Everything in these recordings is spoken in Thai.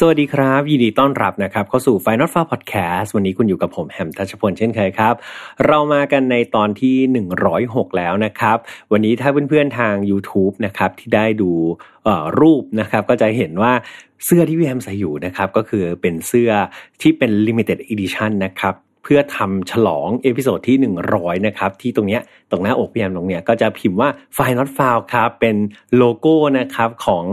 สวัสดีครับ ยินดีต้อนรับนะครับเข้าสู่ File Not Found Podcast วันนี้คุณอยู่กับผมแฮมทัชพลเช่นเคยครับ เรามากันในตอนที่ 106 แล้วนะครับ วันนี้ถ้าเพื่อนๆทาง YouTube นะครับที่ได้ดูรูปนะครับก็จะเห็นว่าเสื้อที่พี่แฮมใส่อยู่นะครับก็คือเป็นเสื้อที่เป็น Limited Edition นะครับ เพื่อทำฉลอง episode ที่ 100 นะครับ ที่ตรงเนี้ยตรงหน้าอกพี่แฮมตรงเนี้ยก็จะพิมพ์ว่า File Not Found ครับ เป็นโลโก้นะครับของ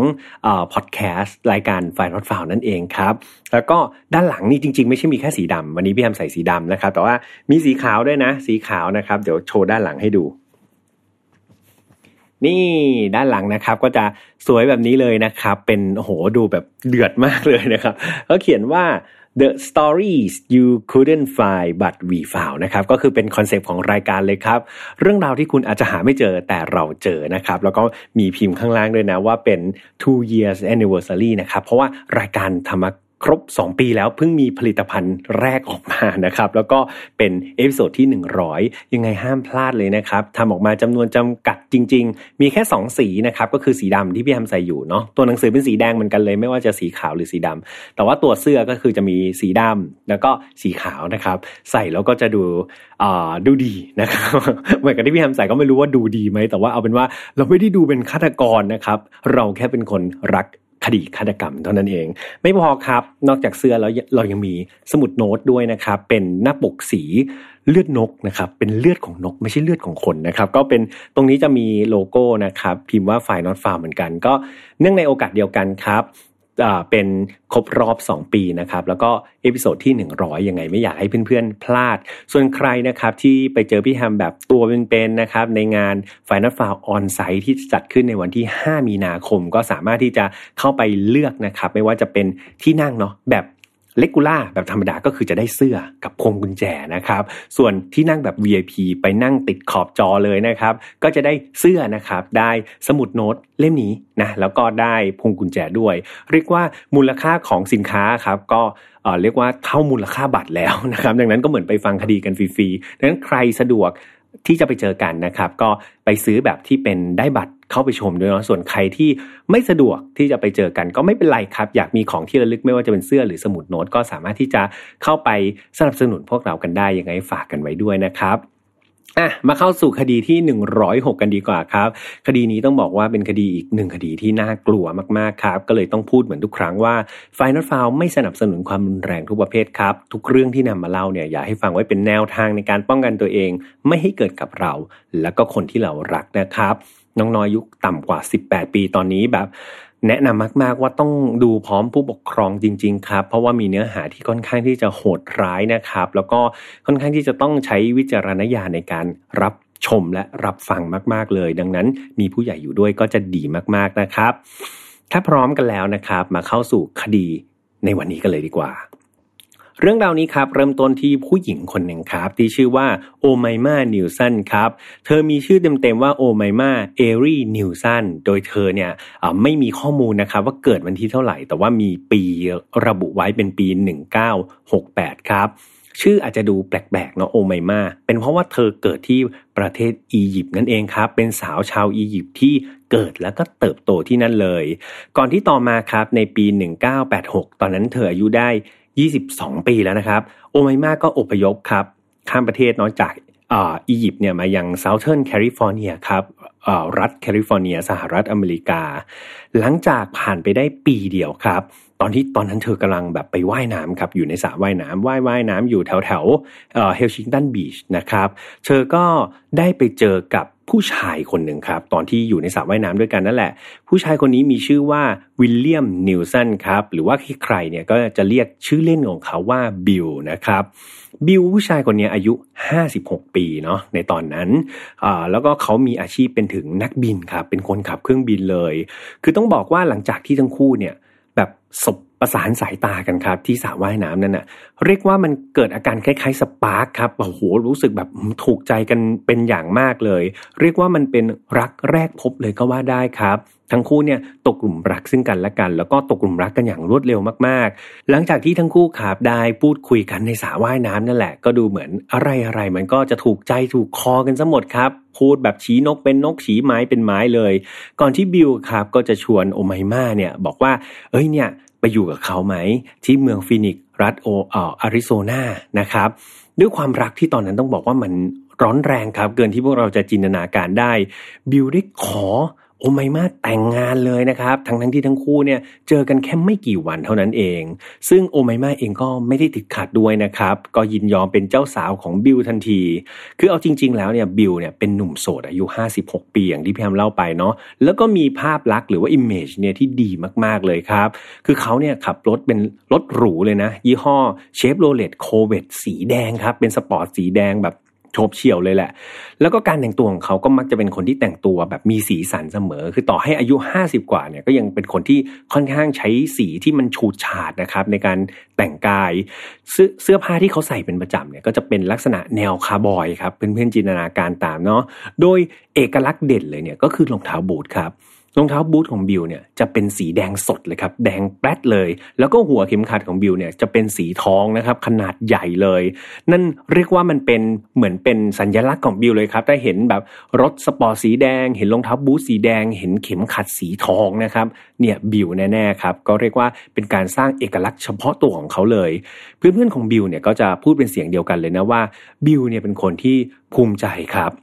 พอดแคสต์รายการ f i Not Foul นั่นเองครับ แล้วก็ด้านหลังนี่จริง ๆ ไม่ใช่มีแค่สีดำวันนี้พี่แฮมใส่สีดำนะครับ แต่ว่ามีสีขาวด้วยนะ สีขาวนะครับ เดี๋ยวโชว์ด้านหลังให้ดูนี่ด้านหลังนะครับก็จะสวยแบบนี้เลยนะครับ เป็นโหดูแบบเดือดมากเลยนะครับเขาเขียนว่า The stories you couldn't find but we found นะครับก็คือเป็น concept ของรายการเลยครับ เรื่องราวที่คุณอาจจะหาไม่เจอแต่เราเจอนะครับ แล้วก็มีพิมพ์ข้างล่างด้วยนะว่าเป็น two years anniversary นะครับ เพราะว่ารายการธรรม ครบ 2 ปีแล้วเพิ่งมีผลิตภัณฑ์แรกออกมานะครับ แล้วก็เป็น episode ที่ 100 ยังไงห้ามพลาดเลยนะครับทำออกมาจำนวนจำกัดจริง ๆ มีแค่ 2 สีนะครับ ก็คือสีดำที่พี่แฮมใส่อยู่เนาะตัวหนังสือเป็นสีแดงเหมือนกันเลยไม่ว่าจะสีขาวหรือสีดำแต่ว่าตัวเสื้อก็คือจะมีสีดำแล้วก็สีขาวนะครับ ใส่แล้วก็จะดูดูดีนะครับเหมือนกับที่พี่แฮมใส่ก็ไม่รู้ว่าดูดีไหมแต่ว่าเอาเป็นว่าเราไม่ได้ดูเป็นฆาตกรนะครับ เราแค่เป็นคนรัก คดีฆาตกรรมเท่านั้นเอง ไม่พอครับนอกจากเสื้อแล้วเรายังมีสมุดโน้ตด้วยนะครับ เป็นหน้าปกสีเลือดนกนะครับ เป็นเลือดของนกไม่ใช่เลือดของคนนะครับ ก็เป็นตรงนี้จะมีโลโก้นะครับ พิมพ์ว่า File Not Found เหมือนกัน ก็เนื่องในโอกาสเดียวกันครับ เป็นครบรอบ 2 ปีนะครับ แล้วก็ episode ที่ 100 ยังไงไม่อยากให้เพื่อนๆ พลาด ส่วนใครนะครับที่ไปเจอพี่แฮมแบบตัวเป็นๆนะครับ ในงาน Final f i l ออนไซต์ที่จัดขึ้นในวันที่ 5 มีนาคม ก็สามารถที่จะเข้าไปเลือกนะครับ ไม่ว่าจะเป็นที่นั่งเนาะแบบ เลกูล่าแบบธรรมดาก็คือจะได้เสื้อกับพวงกุญแจนะครับ ส่วนที่นั่งแบบ VIP ไปนั่งติดขอบจอเลยนะครับ ก็จะได้เสื้อนะครับ ได้สมุดโน้ตเล่มนี้นะ แล้วก็ได้พวงกุญแจด้วย เรียกว่ามูลค่าของสินค้าครับ ก็เรียกว่าเท่ามูลค่าบัตรแล้วนะครับ ดังนั้นก็เหมือนไปฟังคดีกันฟรีๆดังนั้นใครสะดวก ที่จะไปเจอกันนะครับ ก็ไปซื้อแบบที่เป็นได้บัตรเข้าไปชมด้วยเนาะส่วนใครที่ไม่สะดวกที่จะไปเจอกันก็ไม่เป็นไรครับ อยากมีของที่ระลึกไม่ว่าจะเป็นเสื้อหรือสมุดโน้ตก็สามารถที่จะเข้าไปสนับสนุนพวกเรากันได้ยังไงฝากกันไว้ด้วยนะครับ อะมาเข้าสู่คดีที่ 106 กันดีกว่าครับ คดีนี้ต้องบอกว่าเป็นคดีอีกหนึ่งคดีที่น่ากลัวมากๆครับ ก็เลยต้องพูดเหมือนทุกครั้งว่าไฟนอลฟาวไม่สนับสนุนความรุนแรงทุกประเภทครับ ทุกเรื่องที่นำมาเล่าเนี่ยอย่าให้ฟังไว้เป็นแนวทางในการป้องกันตัวเอง ไม่ให้เกิดกับเรา และก็คนที่เรารักนะครับ น้องน้อยยุคต่ำกว่า 18 ปีตอนนี้แบบ แนะนำมาก ๆ ว่าต้องดูพร้อมผู้ปกครองจริง ๆ ครับ เพราะว่ามีเนื้อหาที่ค่อนข้างที่จะโหดร้ายนะครับ แล้วก็ค่อนข้างที่จะต้องใช้วิจารณญาณในการรับชมและรับฟังมาก ๆ เลย ดังนั้นมีผู้ใหญ่อยู่ด้วยก็จะดีมาก ๆ นะครับ ถ้าพร้อมกันแล้วนะครับ มาเข้าสู่คดีในวันนี้กันเลยดีกว่า เรื่องราวนี้ครับเริ่มต้นที่ผู้หญิงคนหนึ่งครับ ที่ชื่อว่าโอไมมาเนลสันครับ เธอมีชื่อเต็มๆว่าโอไมมาเอรีเนลสันโดยเธอเนี่ยไม่มีข้อมูลนะครับว่าเกิดวันที่เท่าไหร่ แต่ว่ามีปีระบุไว้เป็นปี 1968 ครับชื่ออาจจะดูแปลกๆเนาะโอไมมาเป็นเพราะว่าเธอเกิดที่ประเทศอียิปต์นั่นเองครับ เป็นสาวชาวอียิปต์ที่เกิดแล้วก็เติบโตที่นั่นเลย ก่อนที่ต่อมาครับในปี 1986 ตอนนั้นเธออายุได้ 22 ปีแล้วนะครับ โอไมมาก็อพยพครับ ข้ามประเทศนอกจากอียิปต์เนี่ยมายัง Southern แคลิฟอร์เนียครับรัฐแคลิฟอร์เนีย สหรัฐอเมริกา หลังจากผ่านไปได้ปีเดียวครับ ตอนที่ตอนนั้นเธอกำลังแบบไปว่ายน้ำครับ อยู่ในสระว่ายน้ำว่ายว่ายน้ำอยู่แถวแถวฮันติงตันบีชนะครับ เธอก็ได้ไปเจอกับ ผู้ชายคนหนึ่งครับ ตอนที่อยู่ในสระว่ายน้ำด้วยกันนั่นแหละ ผู้ชายคนนี้มีชื่อว่าวิลเลียมเนลสันครับ หรือว่าใครเนี่ยก็จะเรียกชื่อเล่นของเขาว่าบิลนะครับบิลผู้ชายคนนี้อายุ 56 ปีเนาะในตอนนั้น แล้วก็เขามีอาชีพเป็นถึงนักบินครับ เป็นคนขับเครื่องบินเลย คือต้องบอกว่าหลังจากที่ทั้งคู่เนี่ยแบบสบ ประสานสายตากันครับ ที่สระว่ายน้ำนั่นน่ะ เรียกว่ามันเกิดอาการคล้ายๆ spark ครับโอ้โหรู้สึกแบบถูกใจกันเป็นอย่างมากเลย เรียกว่ามันเป็นรักแรกพบเลยก็ว่าได้ครับ ทั้งคู่เนี่ยตกกลุ่มรักซึ่งกันและกัน แล้วก็ตกกลุ่มรักกันอย่างรวดเร็วมากๆ หลังจากที่ทั้งคู่ขาบได้พูดคุยกันในสระว่ายน้ำนั่นแหละ ก็ดูเหมือนอะไรอะไรมันก็จะถูกใจถูกคอกันซะหมดครับพูดแบบชี้นกเป็นนกชี้ไม้เป็นไม้เลย ก่อนที่บิลครับก็จะชวนโอไมมาเนี่ยบอกว่า เอ้ยเนี่ย ไปอยู่กับเขาไหม ที่เมืองฟินิกรัฐโอเอ่ออาริโซนานะครับ ด้วยความรักที่ตอนนั้นต้องบอกว่ามันร้อนแรงครับ เกินที่พวกเราจะจินตนาการได้ บิลได้ขอ โอไมมาแต่งงานเลยนะครับ ทั้งทั้งที่ทั้งคู่เนี่ยเจอกันแค่ไม่กี่วันเท่านั้นเอง ซึ่งโอไมมาเองก็ไม่ได้ติดขัดด้วยนะครับ ก็ยินยอมเป็นเจ้าสาวของบิลทันที คือเอาจริง ๆ แล้วเนี่ยบิลเนี่ยเป็นหนุ่มโสดอายุ 56 ปีอย่างที่พี่แฮมเล่าไปเนาะ แล้วก็มีภาพลักษณ์หรือว่า image เนี่ยที่ดีมากๆเลยครับ คือเขาเนี่ยขับรถเป็นรถหรูเลยนะ ยี่ห้อ Chevrolet Corvette สีแดงครับ เป็นสปอร์ตสีแดงแบบ โฉบเฉี่ยวเลยแหละ แล้วก็การแต่งตัวของเขาก็มักจะเป็นคนที่แต่งตัวแบบมีสีสันเสมอ คือต่อให้อายุ 50 กว่าเนี่ยก็ยังเป็นคนที่ค่อนข้างใช้สีที่มันฉูดฉาดนะครับในการแต่งกายเสื้อเสื้อผ้าที่เขาใส่เป็นประจำเนี่ยก็จะเป็นลักษณะแนวคาวบอยครับเพื่อนๆจินตนาการตามเนาะโดยเอกลักษณ์เด่นเลยเนี่ยก็คือรองเท้าบูทครับ รองเท้าบูทของบิลเนี่ยจะเป็นสีแดงสดเลยครับ แดงแป๊ดเลย แล้วก็หัวเข็มขัดของบิลเนี่ยจะเป็นสีทองนะครับ ขนาดใหญ่เลย นั่นเรียกว่ามันเป็นเหมือนเป็นสัญลักษณ์ของบิลเลยครับถ้าเห็นแบบรถสปอร์ตสีแดง เห็นรองเท้าบูทสีแดง เห็นเข็มขัดสีทองนะครับ เนี่ยบิลแน่ๆครับ ก็เรียกว่าเป็นการสร้างเอกลักษณ์เฉพาะตัวของเขาเลย เพื่อนๆของบิลเนี่ยก็จะพูดเป็นเสียงเดียวกันเลยนะว่าบิลเนี่ยเป็นคนที่ภูมิใจครับ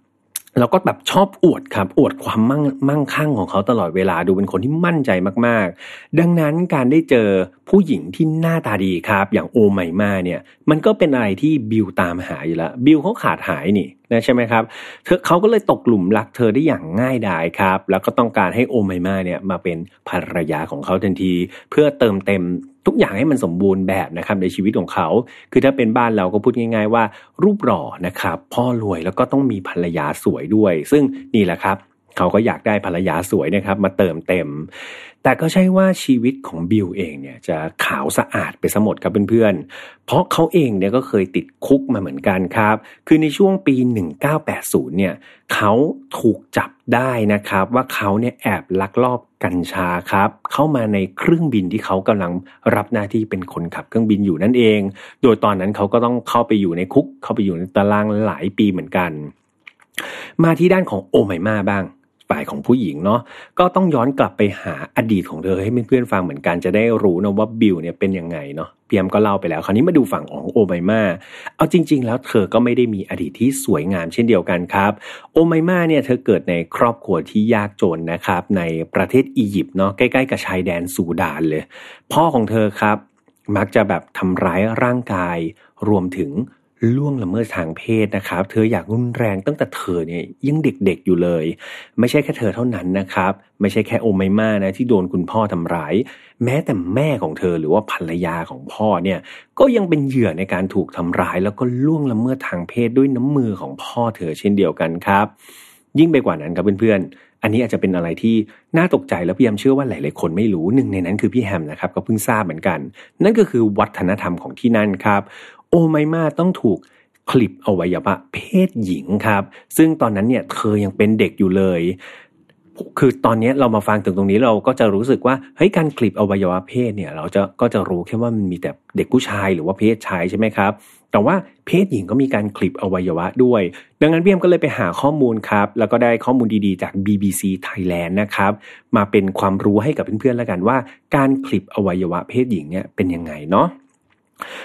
แล้วก็แบบชอบอวดครับ อวดความมั่งมั่งคั่งของเขาตลอดเวลาดูเป็นคนที่มั่นใจมากๆ ดังนั้นการได้เจอผู้หญิงที่หน้าตาดีครับ อย่างโอไมมาเนี่ย มันก็เป็นอะไรที่บิลตามหาอยู่แล้ว บิลเขาขาดหายนี่นะใช่ไหมครับเธอเขาก็เลยตกหลุมรักเธอได้อย่างง่ายดายครับ แล้วก็ต้องการให้โอไมมาเนี่ยมาเป็นภรรยาของเขาทันที เพื่อเติมเต็ม ทุกอย่างให้มันสมบูรณ์แบบนะครับในชีวิตของเขา คือถ้าเป็นบ้านเราก็พูดง่าย ๆ ว่า รูปหล่อนะครับ พ่อรวยแล้วก็ต้องมีภรรยาสวยด้วย ซึ่งนี่แหละครับเขาก็อยากได้ภรรยาสวยนะครับ มาเติมเต็ม แต่ก็ใช่ว่าชีวิตของบิลเองเนี่ยจะขาวสะอาดไปสมดครับเพื่อนๆ เพราะเขาเองเนี่ยก็เคยติดคุกมาเหมือนกันครับ คือในช่วงปี 1980 เนี่ยเขาถูกจับได้นะครับ ว่าเขาเนี่ยแอบลักลอบ กัญชาครับ เข้ามาในเครื่องบินที่เขากำลังรับหน้าที่เป็นคนขับเครื่องบินอยู่นั่นเอง โดยตอนนั้นเขาก็ต้องเข้าไปอยู่ในคุก เข้าไปอยู่ในตารางหลายปีเหมือนกัน มาที่ด้านของโอไมมาบ้าง ฝ่ายของผู้หญิงเนาะก็ต้องย้อนกลับไปหาอดีตของเธอให้เพื่อนๆฟังเหมือนกันจะได้รู้นะว่าบิลเนี่ยเป็นยังไงเนาะเปียมก็เล่าไปแล้ว คราวนี้มาดูฝั่งของโอไมมาเอาจริง ๆ แล้วเธอก็ไม่ได้มีอดีตที่สวยงามเช่นเดียวกันครับ โอไมมาเนี่ยเธอเกิดในครอบครัวที่ยากจนนะครับ ในประเทศอียิปต์เนาะใกล้ๆกับชายแดนซูดานเลย พ่อของเธอครับ มักจะแบบทำร้ายร่างกายรวมถึง ล่วงละเมิดทางเพศนะครับ เธออยากรุนแรงตั้งแต่เธอเนี่ยยังเด็กๆอยู่เลย ไม่ใช่แค่เธอเท่านั้นนะครับ ไม่ใช่แค่โอไมมานะที่โดนคุณพ่อทำร้าย แม้แต่แม่ของเธอหรือว่าภรรยาของพ่อเนี่ยก็ยังเป็นเหยื่อในการถูกทำร้าย แล้วก็ล่วงละเมิดทางเพศด้วยน้ำมือของพ่อเธอเช่นเดียวกันครับ ยิ่งไปกว่านั้นครับเพื่อนๆอันนี้อาจจะเป็นอะไรที่น่าตกใจแล้วพี่แฮมเชื่อว่าหลาย ๆ คนไม่รู้หนึ่งในนั้นคือพี่แฮมนะครับก็เพิ่งทราบเหมือนกัน นั่นก็คือวัฒนธรรมของที่นั่นครับ โอไมมาต้องถูกคลิปอวัยวะเพศหญิงครับ ซึ่งตอนนั้นเนี่ยเธอยังเป็นเด็กอยู่เลย คือตอนนี้เรามาฟังถึงตรงนี้เราก็จะรู้สึกว่าเฮ้ยการคลิปอวัยวะเพศเนี่ยเราจะก็จะรู้แค่ว่ามันมีแต่เด็กผู้ชายหรือว่าเพศชายใช่ไหมครับ แต่ว่าเพศหญิงก็มีการคลิปอวัยวะด้วย ดังนั้นพี่เอ็มก็เลยไปหาข้อมูลครับ แล้วก็ได้ข้อมูลดีๆจาก BBC Thailand นะครับ มาเป็นความรู้ให้กับเพื่อนๆแล้วกันว่า การคลิปอวัยวะเพศหญิงเนี่ยเป็นยังไงเนาะ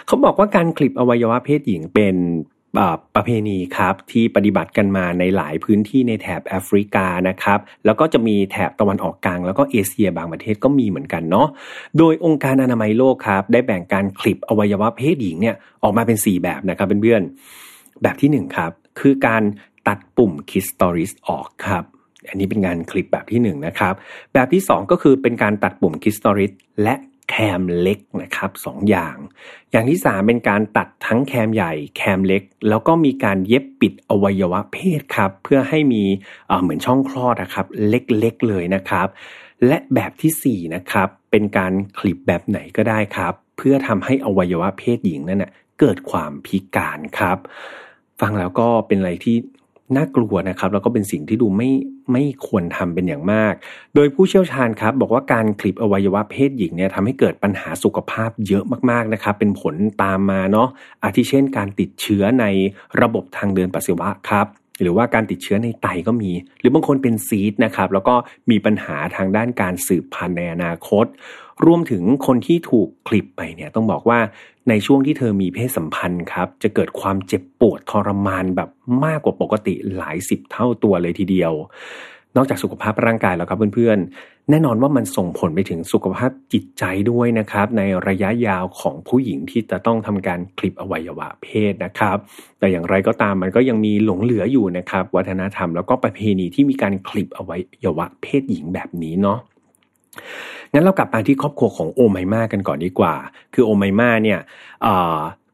เขาบอกว่าการคลิปอวัยวะเพศหญิงเป็นประเพณีครับที่ปฏิบัติกันมาในหลายพื้นที่ในแถบแอฟริกานะครับ แล้วก็จะมีแถบตะวันออกกลาง แล้วก็เอเชียบางประเทศก็มีเหมือนกันเนาะโดยองค์การอนามัยโลกครับ ได้แบ่งการขลิบอวัยวะเพศหญิงเนี่ยออกมาเป็น 4 แบบนะครับเพื่อนๆแบบที่ 1 ครับ คือการตัดปุ่ม clitoris ออกครับอันนี้เป็นการขลิบแบบที่1นะครับแบบที่ 2 ก็คือเป็นการตัดปุ่ม clitoris และ แคมเล็กนะครับสองอย่าง อย่างที่สามเป็นการตัดทั้งแคมใหญ่แคมเล็ก แล้วก็มีการเย็บปิดอวัยวะเพศครับ เพื่อให้มีเหมือนช่องคลอดนะครับ เล็กๆเลยนะครับ และแบบที่4นะครับเป็นการคลิปแบบไหนก็ได้ครับ เพื่อทำให้อวัยวะเพศหญิงนั่นนะเกิดความพิการครับ ฟังแล้วก็เป็นอะไรที่ น่ากลัวนะครับ แล้วก็เป็นสิ่งที่ดูไม่ไม่ควรทำเป็นอย่างมาก โดยผู้เชี่ยวชาญครับ บอกว่าการคลิปอวัยวะเพศหญิงเนี่ยทำให้เกิดปัญหาสุขภาพเยอะมากๆนะครับ เป็นผลตามมาเนาะอาทิเช่น การติดเชื้อในระบบทางเดินปัสสาวะครับหรือว่าการติดเชื้อในไตก็มี หรือบางคนเป็นซีดนะครับ แล้วก็มีปัญหาทางด้านการสืบพันธุ์ในอนาคต รวมถึงคนที่ถูกคลิปไปเนี่ยต้องบอกว่าในช่วงที่เธอมีเพศสัมพันธ์ครับ จะเกิดความเจ็บปวดทรมานแบบมากกว่าปกติหลายสิบเท่าตัวเลยทีเดียว นอกจากสุขภาพร่างกายแล้วครับเพื่อนๆ แน่นอนว่ามันส่งผลไปถึงสุขภาพจิตใจด้วยนะครับ ในระยะยาวของผู้หญิงที่จะต้องทำการคลิปอวัยวะเพศนะครับ แต่อย่างไรก็ตามมันก็ยังมีหลงเหลืออยู่นะครับ วัฒนธรรมแล้วก็ประเพณีที่มีการคลิปอวัยวะเพศหญิงแบบนี้เนาะ งั้นเรากลับมาที่ครอบครัวของโอไมมากันก่อนดีกว่า คือโอไมมาเนี่ย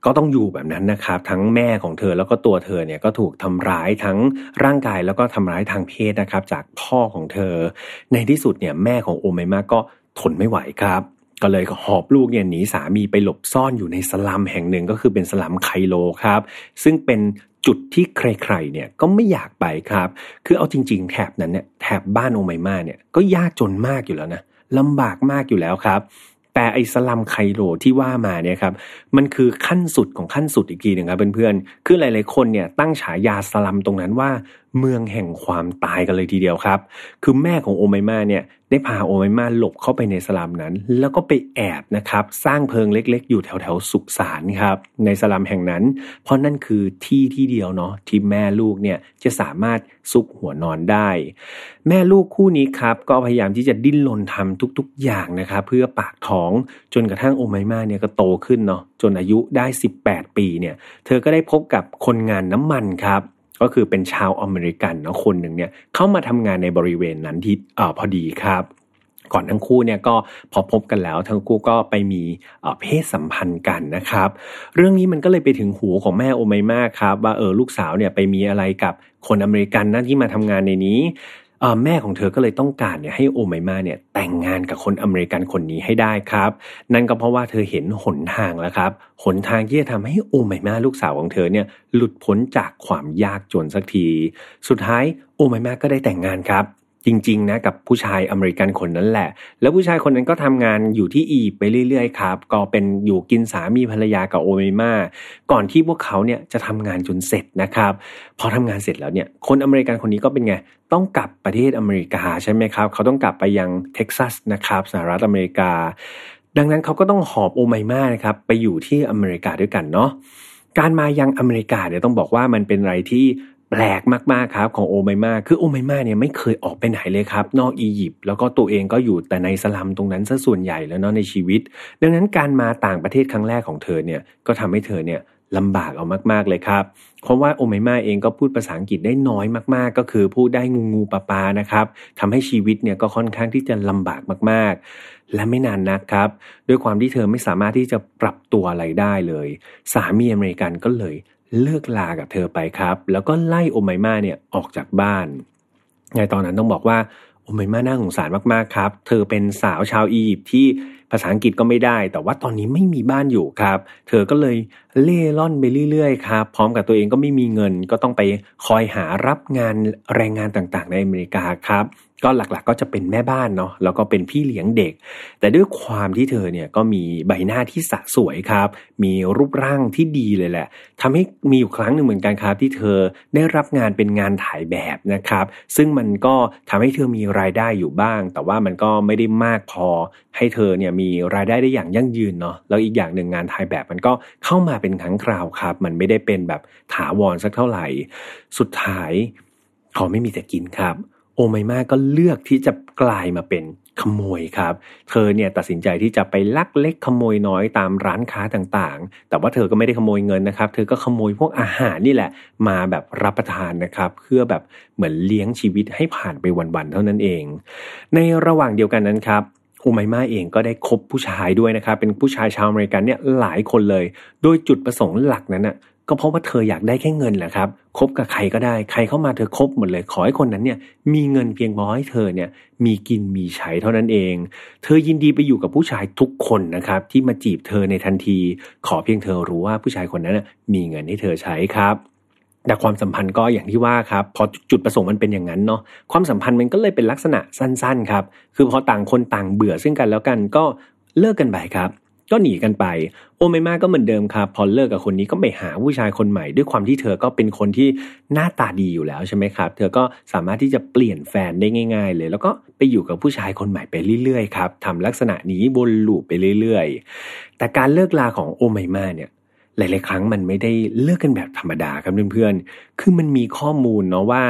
ก็ต้องอยู่แบบนั้นนะครับทั้งแม่ของเธอแล้วก็ตัวเธอเนี่ยก็ถูกทำร้ายทั้งร่างกายแล้วก็ทำร้ายทางเพศนะครับ จากพ่อของเธอ ในที่สุดเนี่ยแม่ของโอไมมาก็ทนไม่ไหวครับก็เลยหอบลูกเนี่ยหนีสามีไปหลบซ่อนอยู่ในสลัมแห่งหนึ่งก็คือเป็นสลัมไคโลครับ ซึ่งเป็นจุดที่ใครๆเนี่ยก็ไม่อยากไปครับ คือเอาจริง ๆ แถบนั้นเนี่ยแถบบ้านโอไมมาเนี่ยก็ยากจนมากอยู่แล้วนะ ลำบากมากอยู่แล้วครับ แต่ไอสลัมไคโรที่ว่ามาเนี่ยครับมันคือขั้นสุดของขั้นสุดอีกทีหนึ่งครับเพื่อนๆคือหลายๆคนเนี่ยตั้งฉายาสลัมตรงนั้นว่า เมืองแห่งความตายกันเลยทีเดียวครับ คือแม่ของโอไมมาเนี่ย ได้พาโอไมมาหลบเข้าไปในสลัมนั้น แล้วก็ไปแอบนะครับ สร้างเพิงเล็กๆ อยู่แถวๆสุสานครับ ในสลัมแห่งนั้น เพราะนั่นคือที่ที่เดียวเนาะที่แม่ลูกเนี่ยจะสามารถซุกหัวนอนได้ แม่ลูกคู่นี้ครับ ก็พยายามที่จะดิ้นรนทำทุกๆ อย่างนะครับ เพื่อปากท้องจนกระทั่งโอไมมาเนี่ยก็โตขึ้นเนาะจนอายุได้ 18 ปีเนี่ย เธอก็ได้พบกับคนงานน้ำมันครับ ก็คือเป็นชาวอเมริกันเนาะคนหนึ่งเนี่ยเข้ามาทำงานในบริเวณนั้นที่อพอดีครับก่อนทั้งคู่เนี่ยก็พอพบกันแล้วทั้งคู่ก็ไปมีเพศสัมพันธ์กันนะครับ เรื่องนี้มันก็เลยไปถึงหูของแม่โอไมมาครับว่าเออลูกสาวเนี่ยไปมีอะไรกับคนอเมริกันนั่นที่มาทำงานในนี้ แม่ของเธอก็เลยต้องการเนี่ยให้โอไมมาเนี่ยแต่งงานกับคนอเมริกันคนนี้ให้ได้ครับ นั่นก็เพราะว่าเธอเห็นหนทางแล้วครับหนทางที่จะทำให้โอไมมาลูกสาวของเธอเนี่ยหลุดพ้นจากความยากจนสักที สุดท้ายโอไมมาก็ได้แต่งงานครับ จริง ๆ นะกับผู้ชายอเมริกันคนนั้นแหละ แล้วผู้ชายคนนั้นก็ทำงานอยู่ที่อีไปเรื่อยๆครับ ก็เป็นอยู่กินสามีภรรยากับโอเมมาก่อนที่พวกเขาเนี่ยจะทำงานจนเสร็จนะครับ พอทำงานเสร็จแล้วเนี่ย คนอเมริกันคนนี้ก็เป็นไง ต้องกลับประเทศอเมริกาใช่ไหมครับ เขาต้องกลับไปยังเท็กซัสนะครับสหรัฐอเมริกา ดังนั้นเขาก็ต้องหอบโอไมมานะครับไปอยู่ที่อเมริกาด้วยกันเนาะการมายังอเมริกาเนี่ยต้องบอกว่ามันเป็นอะไรที่ แปลกมากๆครับของโอไมมาคือโอไมมาเนี่ยไม่เคยออกไปไหนเลยครับ นอกอียิปต์แล้วก็ตัวเองก็อยู่แต่ในสลัมตรงนั้นซะส่วนใหญ่แล้วเนาะในชีวิต ดังนั้นการมาต่างประเทศครั้งแรกของเธอเนี่ยก็ทำให้เธอเนี่ยลำบากเอามากๆเลยครับ เพราะว่าโอไมมาเองก็พูดภาษาอังกฤษได้น้อยมากๆ ก็คือพูดได้งูงูปลาปานะครับทำให้ชีวิตเนี่ยก็ค่อนข้างที่จะลำบากมากๆ และไม่นานนักครับ ด้วยความที่เธอไม่สามารถที่จะปรับตัวอะไรได้เลย สามีอเมริกันก็เลย เลิกลากับเธอไปครับ แล้วก็ไล่โอไมมาเนี่ยออกจากบ้านในตอนนั้นต้องบอกว่าโอไมมาน่าสงสารมากๆครับ เธอเป็นสาวชาวอียิปต์ที่ภาษาอังกฤษก็ไม่ได้ แต่ว่าตอนนี้ไม่มีบ้านอยู่ครับ เธอก็เลยเล่ร่อนไปเรื่อยๆครับ พร้อมกับตัวเองก็ไม่มีเงิน ก็ต้องไปคอยหารับงานแรงงานต่างๆ ในอเมริกาครับ ก็หลักๆก็จะเป็นแม่บ้านเนาะแล้วก็เป็นพี่เลี้ยงเด็ก แต่ด้วยความที่เธอเนี่ยก็มีใบหน้าที่สะสวยครับ มีรูปร่างที่ดีเลยแหละทำให้มีอยู่ครั้งหนึ่งเหมือนกันครับ ที่เธอได้รับงานเป็นงานถ่ายแบบนะครับ ซึ่งมันก็ทำให้เธอมีรายได้อยู่บ้าง แต่ว่ามันก็ไม่ได้มากพอ ให้เธอเนี่ยมีรายได้ได้อย่างยั่งยืนเนาะแล้วอีกอย่างหนึ่งงานถ่ายแบบมันก็เข้ามาเป็นครั้งคราวครับ มันไม่ได้เป็นแบบถาวรสักเท่าไหร่ สุดท้ายเขาไม่มีแต่กินครับ โอไมมาก็เลือกที่จะกลายมาเป็นขโมยครับ เธอเนี่ยตัดสินใจที่จะไปลักเล็กขโมยน้อยตามร้านค้าต่างๆ แต่ว่าเธอก็ไม่ได้ขโมยเงินนะครับ เธอก็ขโมยพวกอาหารนี่แหละ มาแบบรับประทานนะครับ เพื่อแบบเหมือนเลี้ยงชีวิตให้ผ่านไปวันๆเท่านั้นเอง ในระหว่างเดียวกันนั้นครับโอไมมาเองก็ได้คบผู้ชายด้วยนะครับ เป็นผู้ชายชาวอเมริกันเนี่ยหลายคนเลย โดยจุดประสงค์หลักนั้นน่ะ ก็เพราะว่าเธออยากได้แค่เงินแหละครับคบกับใครก็ได้ ใครเข้ามาเธอคบหมดเลย ขอให้คนนั้นเนี่ย มีเงินเพียงพอให้เธอเนี่ย มีกินมีใช้เท่านั้นเอง เธอยินดีไปอยู่กับผู้ชายทุกคนนะครับ ที่มาจีบเธอในทันที ขอเพียงเธอรู้ว่าผู้ชายคนนั้นมีเงินให้เธอใช้ครับแต่ความสัมพันธ์ก็อย่างที่ว่าครับพอจุดประสงค์มันเป็นอย่างนั้นเนาะความสัมพันธ์มันก็เลยเป็นลักษณะสั้นๆครับ คือพอต่างคนต่างเบื่อซึ่งกันแล้วกันก็เลิกกันไปครับ ก็หนีกันไป โอเมมาก็เหมือนเดิมครับพอเลิกกับคนนี้ก็ไปหาผู้ชายคนใหม่ ด้วยความที่เธอก็เป็นคนที่หน้าตาดีอยู่แล้วใช่ไหมครับ เธอก็สามารถที่จะเปลี่ยนแฟนได้ง่าย ๆ เลย แล้วก็ไปอยู่กับผู้ชายคนใหม่ไปเรื่อยๆครับทำลักษณะนี้บนลูปไปเรื่อยๆ แต่การเลิกลาของโอเมมาเนี่ยหลาย ๆ ครั้งมันไม่ได้เลิกกันแบบธรรมดาครับเพื่อนๆ คือมันมีข้อมูลเนาะว่า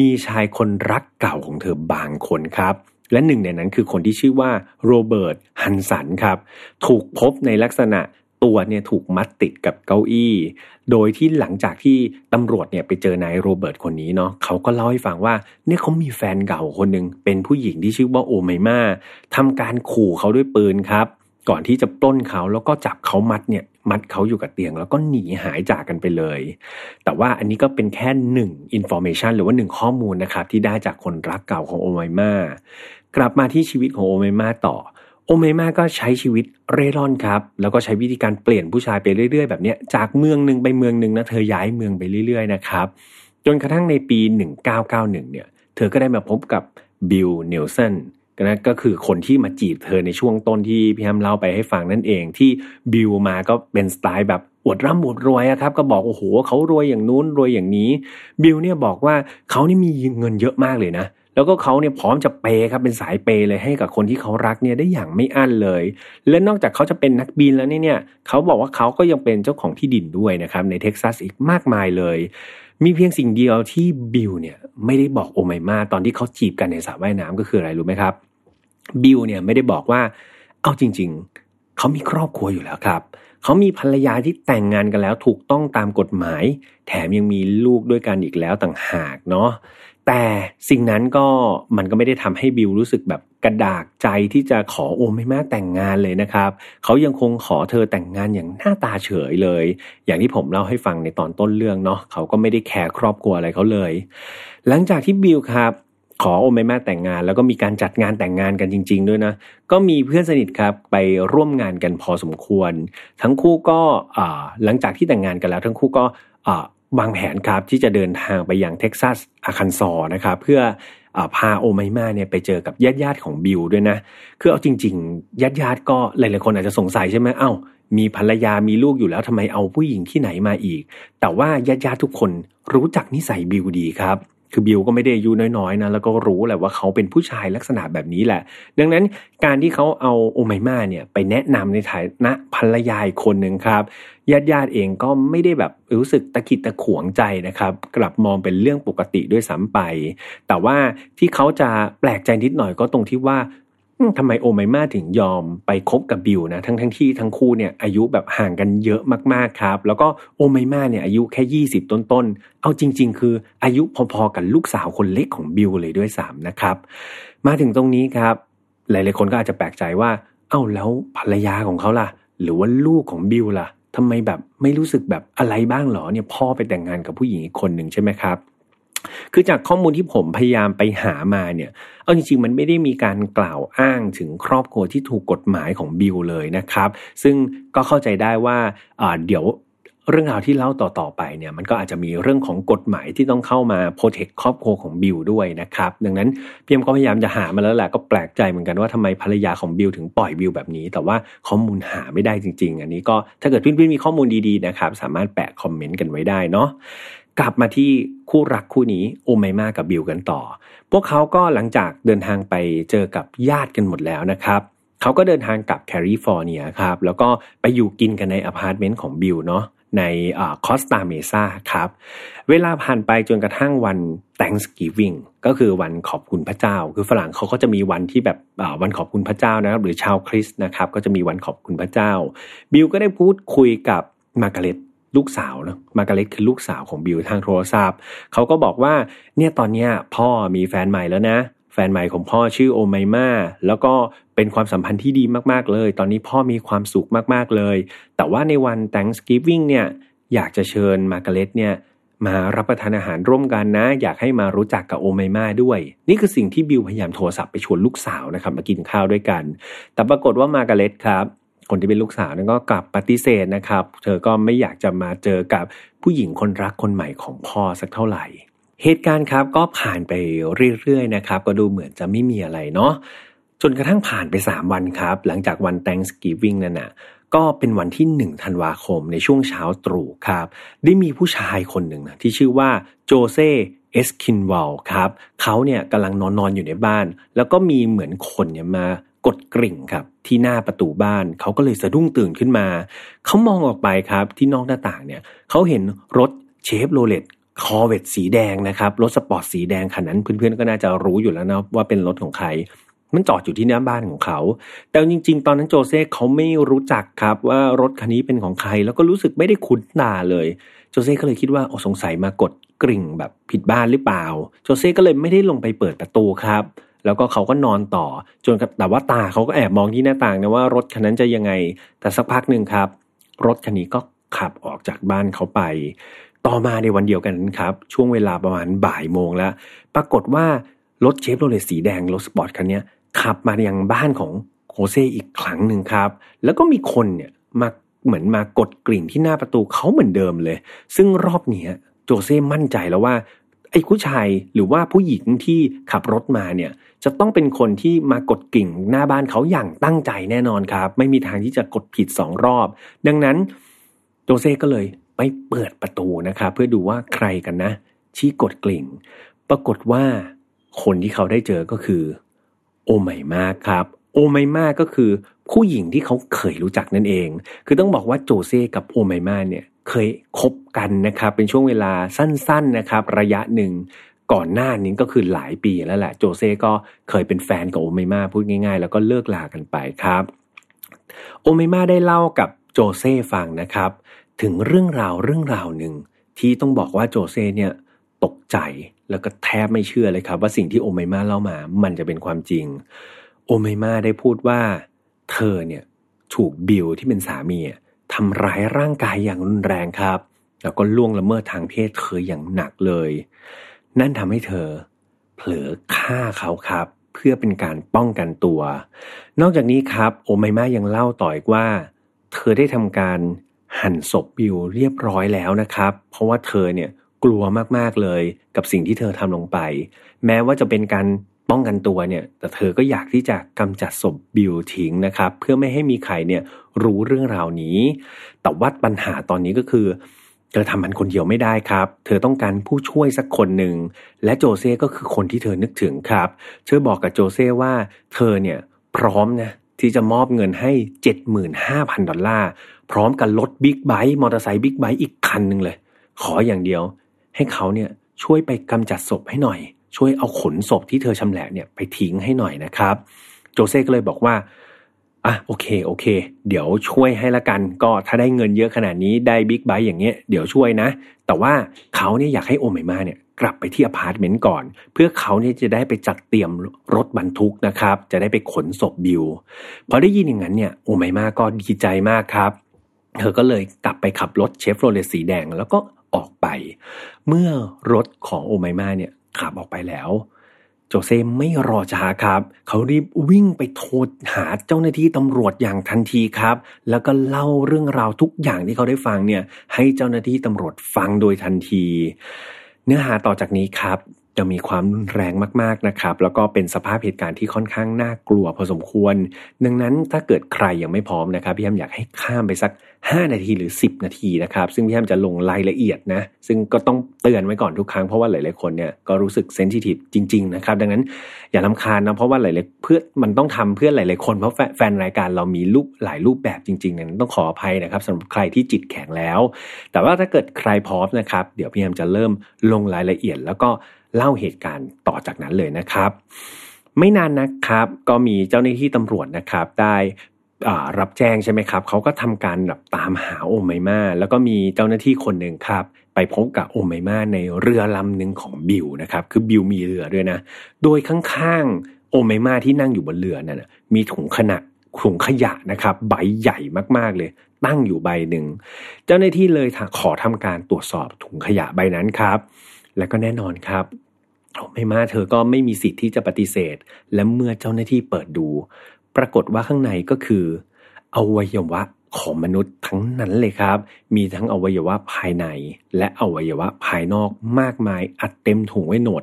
มีชายคนรักเก่าของเธอบางคนครับ และหนึ่งในนั้นคือคนที่ชื่อว่าโรเบิร์ตฮันสันครับ ถูกพบในลักษณะตัวเนี่ยถูกมัดติดกับเก้าอี้ โดยที่หลังจากที่ตำรวจเนี่ยไปเจอนายโรเบิร์ตคนนี้เนาะเขาก็เล่าให้ฟังว่าเนี่ยเขามีแฟนเก่าคนหนึ่งเป็นผู้หญิงที่ชื่อว่าโอไมมาทำการขู่เขาด้วยปืนครับ ก่อนที่จะปล้นเขาแล้วก็จับเขามัดเนี่ยมัดเขาอยู่กับเตียง แล้วก็หนีหายจากกันไปเลย แต่ว่าอันนี้ก็เป็นแค่หนึ่ง information หรือว่าหนึ่งข้อมูลนะครับที่ได้จากคนรักเก่าของโอไมมากลับมาที่ชีวิตของโอไมมาต่อโอไมมาก็ใช้ชีวิตเร่ร่อนครับ แล้วก็ใช้วิธีการเปลี่ยนผู้ชายไปเรื่อยๆ แบบนี้จากเมืองหนึ่งไปเมืองหนึ่งนะเธอย้ายเมืองไปเรื่อยๆนะครับ จนกระทั่งในปี 1991 เนี่ย เธอก็ได้มาพบกับบิลเนลสัน นะก็คือคนที่มาจีบเธอในช่วงต้นที่พี่แฮมเล่าไปให้ฟังนั่นเองที่บิลมาก็เป็นสไตล์แบบอวดร่ำอวดรวยครับ ก็บอกโอ้โหเขารวยอย่างนู้นรวยอย่างนี้ บิลเนี่ยบอกว่าเขานี่มีเงินเยอะมากเลยนะแล้วก็เขาเนี่ยพร้อมจะเปย์ครับเป็นสายเปย์เลยให้กับคนที่เขารักเนี่ยได้อย่างไม่อั้นเลย และนอกจากเขาจะเป็นนักบินแล้วเนี่ยเขาบอกว่าเขาก็ยังเป็นเจ้าของที่ดินด้วยนะครับในเท็กซัสอีกมากมายเลย มีเพียงสิ่งเดียวที่บิลเนี่ยไม่ได้บอกโอไมมาตอนที่เขาจีบกันในสระว่ายน้ำก็คืออะไรรู้ไหมครับ บิลเนี่ยไม่ได้บอกว่า เอาจริง ๆ เขามีครอบครัวอยู่แล้วครับ เขามีภรรยาที่แต่งงานกันแล้วถูกต้องตามกฎหมาย แถมยังมีลูกด้วยกันอีกแล้วต่างหากเนาะแต่สิ่งนั้นก็มันก็ไม่ได้ทำให้บิลรู้สึกแบบ กระดากใจที่จะขอโอไม่มาแต่งงานเลยนะครับ เขายังคงขอเธอแต่งงานอย่างหน้าตาเฉยเลย อย่างที่ผมเล่าให้ฟังในตอนต้นเรื่องเนาะเขาก็ไม่ได้แคร์ครอบครัวอะไรเขาเลย หลังจากที่บิลครับขอโอเมมาแต่งงาน แล้วก็มีการจัดงานแต่งงานกันจริง ๆ ด้วยนะ ก็มีเพื่อนสนิทครับไปร่วมงานกันพอสมควร ทั้งคู่ก็หลังจากที่แต่งงานกันแล้ว ทั้งคู่ก็วางแผนครับที่จะเดินทางไปยังเท็กซัสอาคันซอนะครับ เพื่อ พาโอไมมาเนี่ยไปเจอกับญาติญาติของบิลด้วยนะ คือเอาจริงๆญาติญาติก็หลายๆคนอาจจะสงสัยใช่ไหมเอ้า มีภรรยามีลูกอยู่แล้วทำไมเอาผู้หญิงที่ไหนมาอีก แต่ว่าญาติญาติทุกคนรู้จักนิสัยบิลดีครับ คือบิลก็ไม่ได้อายุน้อยๆนะแล้วก็รู้แหละว่าเขาเป็นผู้ชายลักษณะแบบนี้แหละ ดังนั้นการที่เขาเอาโอไมมาเนี่ยไปแนะนำในฐานะภรรยาคนหนึ่งครับญาติญาติเองก็ไม่ได้แบบรู้สึกตะขิดตะขวงใจนะครับ กลับมองเป็นเรื่องปกติด้วยซ้ำไป แต่ว่าที่เขาจะแปลกใจนิดหน่อยก็ตรงที่ว่า ทำไมโอไมมาถึงยอมไปคบกับบิวนะทั้งทั้งที่ทั้งคู่เนี่ยอายุแบบห่างกันเยอะมากๆครับ แล้วก็โอไมมาเนี่ยอายุแค่ 20 ต้นๆ เอาจริง ๆ คืออายุพอๆกับลูกสาวคนเล็กของบิวเลยด้วยซ้ำนะครับ มาถึงตรงนี้ครับ หลายๆคนก็อาจจะแปลกใจว่า เอ้าแล้วภรรยาของเขาล่ะ หรือว่าลูกของบิวล่ะทำไมแบบไม่รู้สึกแบบอะไรบ้างหรอเนี่ยพ่อไปแต่งงานกับผู้หญิงอีกคนหนึ่งใช่ไหมครับ คือจากข้อมูลที่ผมพยายามไปหามาเนี่ย เอาจริงๆ มันไม่ได้มีการกล่าวอ้างถึงครอบครัวที่ถูกกฎหมายของบิลเลยนะครับ ซึ่งก็เข้าใจได้ว่าเดี๋ยวเรื่องราวที่เล่าต่อๆไปเนี่ยมันก็อาจจะมีเรื่องของกฎหมายที่ต้องเข้ามา protect ครอบครัวของบิลด้วยนะครับ ดังนั้นพี่แฮมก็พยายามจะหามาแล้วแหละก็แปลกใจเหมือนกันว่าทำไมภรรยาของบิลถึงปล่อยบิลแบบนี้ แต่ว่าข้อมูลหาไม่ได้จริง ๆ อันนี้ก็ถ้าเกิดเพื่อนๆมีข้อมูลดีๆนะครับ สามารถแปะคอมเมนต์กันไว้ได้เนาะ กลับมาที่คู่รักคู่นี้โอไมมากับบิลกันต่อ พวกเขาก็หลังจากเดินทางไปเจอกับญาติกันหมดแล้วนะครับเขาก็เดินทางกลับแคลิฟอร์เนียครับแล้วก็ไปอยู่กินกันในอพาร์ตเมนต์ของบิลเนาะในคอสตาเมซาครับ เวลาผ่านไปจนกระทั่งวัน Thanksgiving ก็คือวันขอบคุณพระเจ้า คือฝรั่งเขาก็จะมีวันที่แบบวันขอบคุณพระเจ้านะครับ หรือชาวคริสต์นะครับ ก็จะมีวันขอบคุณพระเจ้า บิลก็ได้พูดคุยกับมาร์กาเร็ต ลูกสาวนะมาร์กาเร็ตคือลูกสาวของบิลทางโทรศัพท์เขาก็บอกว่าเนี่ยตอนเนี้ยพ่อมีแฟนใหม่แล้วนะ แฟนใหม่ของพ่อชื่อโอไมมาแล้วก็เป็นความสัมพันธ์ที่ดีมากๆเลย ตอนนี้พ่อมีความสุขมากๆเลย แต่ว่าในวัน Thanksgiving เนี่ยอยากจะเชิญมาร์กาเร็ตเนี่ยมารับประทานอาหารร่วมกันนะ อยากให้มารู้จักกับโอไมมาด้วย นี่คือสิ่งที่บิลพยายามโทรศัพท์ไปชวนลูกสาวนะครับมากินข้าวด้วยกัน แต่ปรากฏว่ามาร์กาเร็ตครับ คนที่เป็นลูกสาวนั้นก็กลับปฏิเสธนะครับ เธอก็ไม่อยากจะมาเจอกับผู้หญิงคนรักคนใหม่ของพ่อสักเท่าไหร่ เหตุการณ์ครับก็ผ่านไปเรื่อยๆนะครับ ก็ดูเหมือนจะไม่มีอะไรเนาะจนกระทั่งผ่านไป 3 วันครับ หลังจากวัน Thanksgiving นั่นนะก็เป็นวันที่ 1 ธันวาคมในช่วงเช้าตรู่ครับ ได้มีผู้ชายคนหนึ่งนะที่ชื่อว่าโจเซเอสคินวอลครับเขาเนี่ยกำลังนอนนอนอยู่ในบ้าน แล้วก็มีเหมือนคนเนี่ยมา กดกริ่งครับ ที่หน้าประตูบ้านเขาก็เลยสะดุ้งตื่นขึ้นมา เขามองออกไปครับที่นอกหน้าต่างเนี่ยเขาเห็นรถ Chevrolet Corvette สีแดงนะครับ รถสปอร์ตสีแดงคันนั้น เพื่อนๆก็น่าจะรู้อยู่แล้วนะว่าเป็นรถของใคร มันจอดอยู่ที่หน้าบ้านของเขา แต่จริง ๆ ตอนนั้นโจเซ่เขาไม่รู้จักครับว่ารถคันนี้เป็นของใคร แล้วก็รู้สึกไม่ได้คุ้นตาเลยโจเซ่ก็เลยคิดว่าโอ้สงสัยมากดกริ่งแบบผิดบ้านหรือเปล่า โจเซ่ก็เลยไม่ได้ลงไปเปิดประตูครับ แล้วก็เขาก็นอนต่อ จนแต่ว่าตาเขาก็แอบมองที่หน้าต่างนะว่ารถคันนั้นจะยังไง แต่สักพักหนึ่งครับ รถคันนี้ก็ขับออกจากบ้านเขาไป ต่อมาในวันเดียวกันครับ ช่วงเวลาประมาณบ่ายโมงแล้ว ปรากฏว่ารถเชฟโรเลตสีแดงรถสปอร์ตคันนี้ขับมายังบ้านของโคเซอีกครั้งหนึ่งครับ แล้วก็มีคนเนี่ยมาเหมือนมากดกริ่งที่หน้าประตูเขาเหมือนเดิมเลย ซึ่งรอบนี้โจเซ่มั่นใจแล้วว่า ไอ้ผู้ชายหรือว่าผู้หญิงที่ขับรถมาเนี่ย จะต้องเป็นคนที่มากดกิ่งหน้าบ้านเขาอย่างตั้งใจแน่นอนครับ ไม่มีทางที่จะกดผิดสองรอบ ดังนั้นโจเซ่ก็เลยไปเปิดประตูนะครับเพื่อดูว่าใครกันนะ ชี้กดกลิ่ง ปรากฏว่าคนที่เขาได้เจอก็คือ โอไมมาครับโอไมมาก็คือผู้หญิงที่เขาเคยรู้จักนั่นเอง คือต้องบอกว่าโจเซ่กับโอไมมาเนี่ย เคยคบกันนะครับ เป็นช่วงเวลาสั้น ๆนะครับ ระยะหนึ่งก่อนหน้านี้ก็คือหลายปีแล้วแหละ โจเซ่ก็เคยเป็นแฟนกับโอเมมาพูดง่าย ๆ แล้วก็เลิกลากันไปครับ โอเมมาได้เล่ากับโจเซ่ฟังนะครับ ถึงเรื่องราวเรื่องราวหนึ่งที่ต้องบอกว่าโจเซ่เนี่ยตกใจแล้วก็แทบไม่เชื่อเลยครับ ว่าสิ่งที่โอเมมาเล่ามา มันจะเป็นความจริง โอเมมาได้พูดว่า เธอเนี่ยถูกบิลที่เป็นสามี ทำร้ายร่างกายอย่างรุนแรงครับ แล้วก็ล่วงละเมิดทางเพศเธออย่างหนักเลย นั่นทำให้เธอ เผลอฆ่าเขาครับ เพื่อเป็นการป้องกันตัว นอกจากนี้ครับ โอไมมายังเล่าต่อยว่า เธอได้ทำการหั่นศพบิวเรียบร้อยแล้วนะครับ เพราะว่าเธอเนี่ยกลัวมากๆเลยกับสิ่งที่เธอทำลงไป แม้ว่าจะเป็นการ ป้องกันตัวเนี่ยแต่เธอก็อยากที่จะกำจัดศพบิลทิ้งนะครับ เพื่อไม่ให้มีใครเนี่ยรู้เรื่องราวนี้ แต่ว่าปัญหาตอนนี้ก็คือ เธอทำมันคนเดียวไม่ได้ครับ เธอต้องการผู้ช่วยสักคนหนึ่งและโจเซ่ก็คือคนที่เธอนึกถึงครับ เธอบอกกับโจเซ่ว่าเธอเนี่ยพร้อมนะที่จะมอบเงินให้ 75,000 ดอลลาร์ พร้อมกับรถบิ๊กไบค์มอเตอร์ไซค์บิ๊กไบค์อีกคันหนึ่งเลย ขออย่างเดียว ให้เขาเนี่ยช่วยไปกำจัดศพให้หน่อย ช่วยเอาขนศพที่เธอชำแหละเนี่ยไปทิ้งให้หน่อยนะครับ โจเซ่ก็เลยบอกว่าอะโอเคโอเค เดี๋ยวช่วยให้ละกัน ก็ถ้าได้เงินเยอะขนาดนี้ได้บิ๊กไบค์อย่างเงี้ยเดี๋ยวช่วยนะ แต่ว่าเขาเนี่ยอยากให้โอไมมาเนี่ยกลับไปที่อพาร์ตเมนต์ก่อน เพื่อเขาเนี่ยจะได้ไปจัดเตรียมรถบรรทุกนะครับ จะได้ไปขนศพบิลพอได้ยินอย่างนั้นเนี่ยโอไมมาก็ดีใจมากครับ เธอก็เลยกลับไปขับรถเชฟโรเลตสีแดง แล้วก็ออกไป เมื่อรถของโอเมมาเนี่ย ขับออกไปแล้ว โจเซไม่รอช้าครับ เขารีบวิ่งไปโทรหาเจ้าหน้าที่ตำรวจอย่างทันทีครับ แล้วก็เล่าเรื่องราวทุกอย่างที่เขาได้ฟังเนี่ยให้เจ้าหน้าที่ตำรวจฟังโดยทันที เนื้อหาต่อจากนี้ครับ จะมีความรุนแรงมากๆนะครับ แล้วก็เป็นสภาพเหตุการณ์ที่ค่อนข้างน่ากลัวพอสมควร ดังนั้นถ้าเกิดใครยังไม่พร้อมนะครับพี่แฮมอยากให้ข้ามไปสัก 5 นาทีหรือ 10 นาทีนะครับ ซึ่งพี่แฮมจะลงรายละเอียดนะ ซึ่งก็ต้องเตือนไว้ก่อนทุกครั้งเพราะว่าหลายๆคนเนี่ยก็รู้สึกเซนซิทีฟจริง ๆ นะครับ ดังนั้นอย่าลำคาญนะเพราะว่าหลายๆเพื่อมันต้องทำเพื่อหลายๆคนเพราะแฟนรายการเรามีรูปหลายรูปแบบจริงๆนั้นต้องขออภัยนะครับสำหรับใครที่จิตแข็งแล้ว แต่ว่าถ้าเกิดใครพร้อมนะครับ เดี๋ยวพี่แฮมจะเริ่มลงรายละเอียดแล้วก็ เล่าเหตุการณ์ต่อจากนั้นเลยนะครับ ไม่นานนะครับ ก็มีเจ้าหน้าที่ตำรวจนะครับ ได้รับแจ้งใช่ไหมครับเขาก็ทำการแบบตามหาโอไมมาแล้วก็มีเจ้าหน้าที่คนหนึ่งครับ ไปพบกับโอไมมาในเรือลำหนึ่งของบิวนะครับ คือบิวมีเรือด้วยนะ โดยข้างๆโอไมมาที่นั่งอยู่บนเรือนั่นมีถุงขนาดถุงขยะนะครับ ใบใหญ่มากๆเลยตั้งอยู่ใบหนึ่ง เจ้าหน้าที่เลยขอทำการตรวจสอบถุงขยะใบนั้นครับ และก็แน่นอนครับไม่มาเธอก็ไม่มีสิทธิ์ที่จะปฏิเสธ และเมื่อเจ้าหน้าที่เปิดดู ปรากฏว่าข้างในก็คืออวัยวะของมนุษย์ทั้งนั้นเลยครับ มีทั้งอวัยวะภายใน และอวัยวะภายนอกมากมายอัดเต็มถุงไว้หนด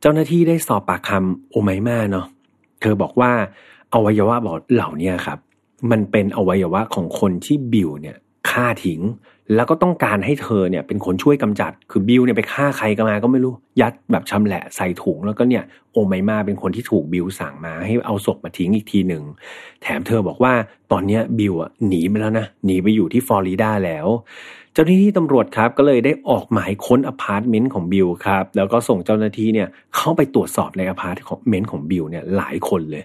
เจ้าหน้าที่ได้สอบปากคำโอไมมาเนาะ เธอบอกว่าอวัยวะบอกเหล่านี้ครับ มันเป็นอวัยวะของคนที่บิวเนี่ยฆ่าทิ้ง แล้วก็ต้องการให้เธอเนี่ยเป็นคนช่วยกำจัด คือบิลเนี่ยไปฆ่าใครก็มาก็ไม่รู้ ยัดแบบชำแหละใส่ถุงแล้วก็เนี่ยโอไมมาเป็นคนที่ถูกบิลสั่งมาให้เอาศพมาทิ้งอีกทีหนึ่ง แถมเธอบอกว่าตอนนี้บิลอะหนีไปแล้วนะ หนีไปอยู่ที่ฟลอริดาแล้ว เจ้าหน้าที่ตำรวจครับก็เลยได้ออกหมายค้นอพาร์ตเมนต์ของบิลครับ แล้วก็ส่งเจ้าหน้าที่เนี่ยเข้าไปตรวจสอบในอพาร์ตเมนต์ของบิลเนี่ยหลายคนเลย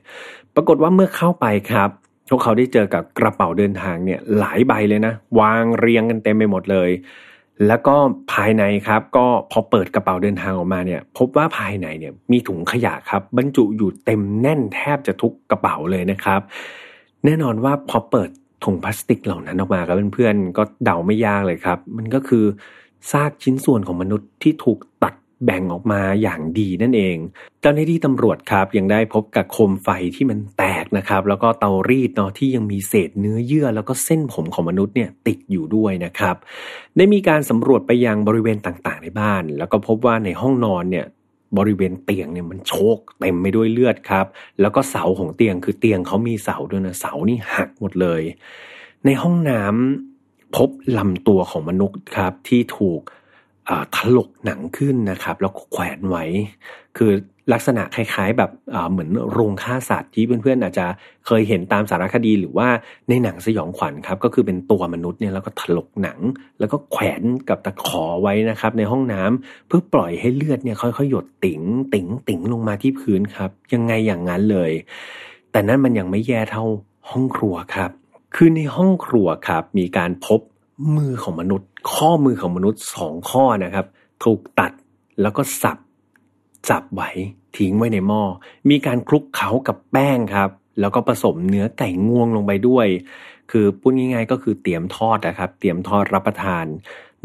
ปรากฏว่าเมื่อเข้าไปครับ พวกเขาได้เจอกับกระเป๋าเดินทางเนี่ยหลายใบเลยนะ วางเรียงกันเต็มไปหมดเลย แล้วก็ภายในครับ ก็พอเปิดกระเป๋าเดินทางออกมาเนี่ย พบว่าภายในเนี่ยมีถุงขยะครับ บรรจุอยู่เต็มแน่นแทบจะทุกกระเป๋าเลยนะครับ แน่นอนว่าพอเปิดถุงพลาสติกเหล่านั้นออกมาครับเพื่อนๆก็เดาไม่ยากเลยครับ มันก็คือซากชิ้นส่วนของมนุษย์ที่ถูกตัด แบ่งออกมาอย่างดีนั่นเอง เจ้าหน้าที่ตำรวจครับยังได้พบกับโคมไฟที่มันแตกนะครับ แล้วก็เตารีดเนาะที่ยังมีเศษเนื้อเยื่อ แล้วก็เส้นผมของมนุษย์เนี่ยติดอยู่ด้วยนะครับ ได้มีการสำรวจไปยังบริเวณต่างๆในบ้าน แล้วก็พบว่าในห้องนอนเนี่ยบริเวณเตียงเนี่ยมันโชกเต็มไปด้วยเลือดครับ แล้วก็เสาของเตียงคือเตียงเขามีเสาด้วยนะเสานี่หักหมดเลย ในห้องน้ำพบลำตัวของมนุษย์ครับที่ถูก ถลกหนังขึ้นนะครับแล้วแขวนไว้ คือลักษณะคล้าย ๆ แบบเหมือนโรงฆ่าสัตว์ที่เพื่อนๆอาจจะเคยเห็นตามสารคดีหรือว่าในหนังสยองขวัญครับ ก็คือเป็นตัวมนุษย์เนี่ยแล้วก็ถลกหนัง แล้วก็แขวนกับตะขอไว้นะครับ ในห้องน้ำเพื่อปล่อยให้เลือดเนี่ยค่อยๆหยดติ๋งติ๋งติ๋งลงมาที่พื้นครับ ยังไงอย่างนั้นเลย แต่นั้นมันยังไม่แย่เท่าห้องครัวครับ คือในห้องครัวครับ มีการพบมือของมนุษย์ ข้อมือของมนุษย์สองข้อนะครับ ถูกตัดแล้วก็สับจับไว้ทิ้งไว้ในหม้อ มีการคลุกเขากับแป้งครับ แล้วก็ผสมเนื้อไก่งวงลงไปด้วย คือพูดง่ายๆก็คือเตรียมทอดนะครับ เตรียมทอดรับประทาน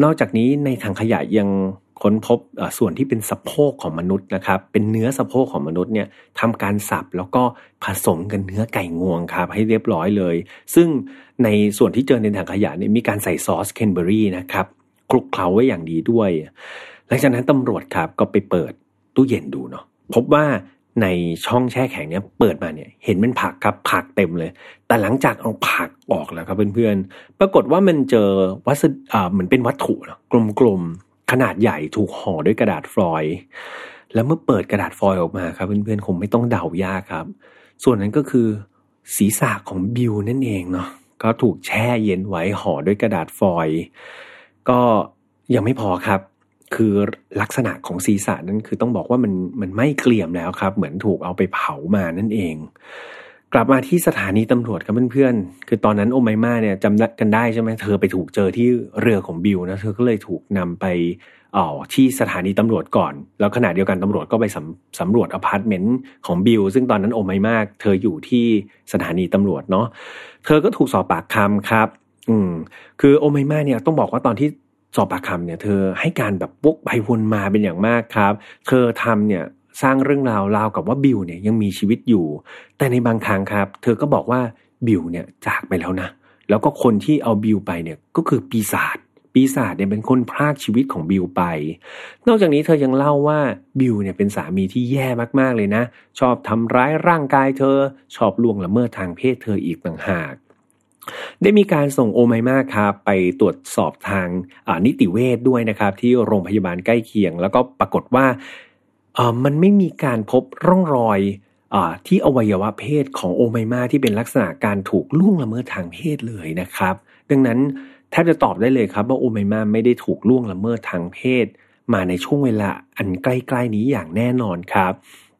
นอกจากนี้ในถังขยะยัง ค้นพบส่วนที่เป็นสะโพกของมนุษย์นะครับ เป็นเนื้อสะโพกของมนุษย์เนี่ยทำการสับแล้วก็ผสมกันเนื้อไก่งวงครับให้เรียบร้อยเลย ซึ่งในส่วนที่เจอในถังขยะเนี่ยมีการใส่ซอสแครนเบอร์รี่นะครับคลุกเคล้าไว้อย่างดีด้วย หลังจากนั้นตำรวจครับก็ไปเปิดตู้เย็นดูเนาะพบว่าในช่องแช่แข็งเนี้ยเปิดมาเนี่ยเห็นเป็นผักครับผักเต็มเลย แต่หลังจากเอาผักออกแล้วครับเพื่อนๆปรากฏว่ามันเจอวัสดุอ่าเหมือนเป็นวัตถุกลมๆ ขนาดใหญ่ถูกห่อด้วยกระดาษฟอยล์แล้วเมื่อเปิดกระดาษฟอยล์ออกมาครับ เพื่อนๆคงไม่ต้องเดายากครับ ส่วนนั้นก็คือศีรษะของบิวนั่นเองเนาะก็ถูกแช่เย็นไว้ห่อด้วยกระดาษฟอยล์ก็ยังไม่พอครับ คือลักษณะของศีรษะนั้นคือต้องบอกว่ามันมันไม่เกลี่ยมแล้วครับ เหมือนถูกเอาไปเผามานั่นเอง กลับมาที่สถานีตำรวจครับเพื่อนๆ คือตอนนั้นโอไมมาเนี่ยจำกันได้ใช่ไหมเธอไปถูกเจอที่เรือของบิลนะ เธอก็เลยถูกนำไปอ๋อที่สถานีตำรวจก่อน แล้วขณะเดียวกันตำรวจก็ไปสำสำรวจอพาร์ตเมนต์ของบิลซึ่งตอนนั้นโอไมมา เธออยู่ที่สถานีตำรวจเนาะ เธอก็ถูกสอบปากคำครับ อืม คือโอไมมาเนี่ยต้องบอกว่าตอนที่สอบปากคำเนี่ยเธอให้การแบบวกไปวนมาเป็นอย่างมากครับ เธอทำเนี่ย สร้างเรื่องราวราวกับว่าบิลเนี่ยยังมีชีวิตอยู่ แต่ในบางครั้งครับ เธอก็บอกว่าบิลเนี่ยจากไปแล้วนะ แล้วก็คนที่เอาบิลไปเนี่ยก็คือปีศาจปีศาจเนี่ยเป็นคนพรากชีวิตของบิลไป นอกจากนี้เธอยังเล่าว่าบิลเนี่ยเป็นสามีที่แย่มากๆเลยนะ ชอบทำร้ายร่างกายเธอ ชอบล่วงละเมิดทางเพศเธออีกต่างหาก ได้มีการส่งโอไมมาครับไปตรวจสอบทางนิติเวชดด้วยนะครับ ที่โรงพยาบาลใกล้เคียง แล้วก็ปรากฏว่า มันไม่มีการพบร่องรอยอที่อวัยวะเพศของโอไมมาที่เป็นลักษณะการถูกล่วงละเมิดทางเพศเลยนะครับ ดังนั้นแทบจะตอบได้เลยครับว่าโอไมมาไม่ได้ถูกล่วงละเมิดทางเพศ มาในช่วงเวลาอันใกล้ๆนี้อย่างแน่นอนครับ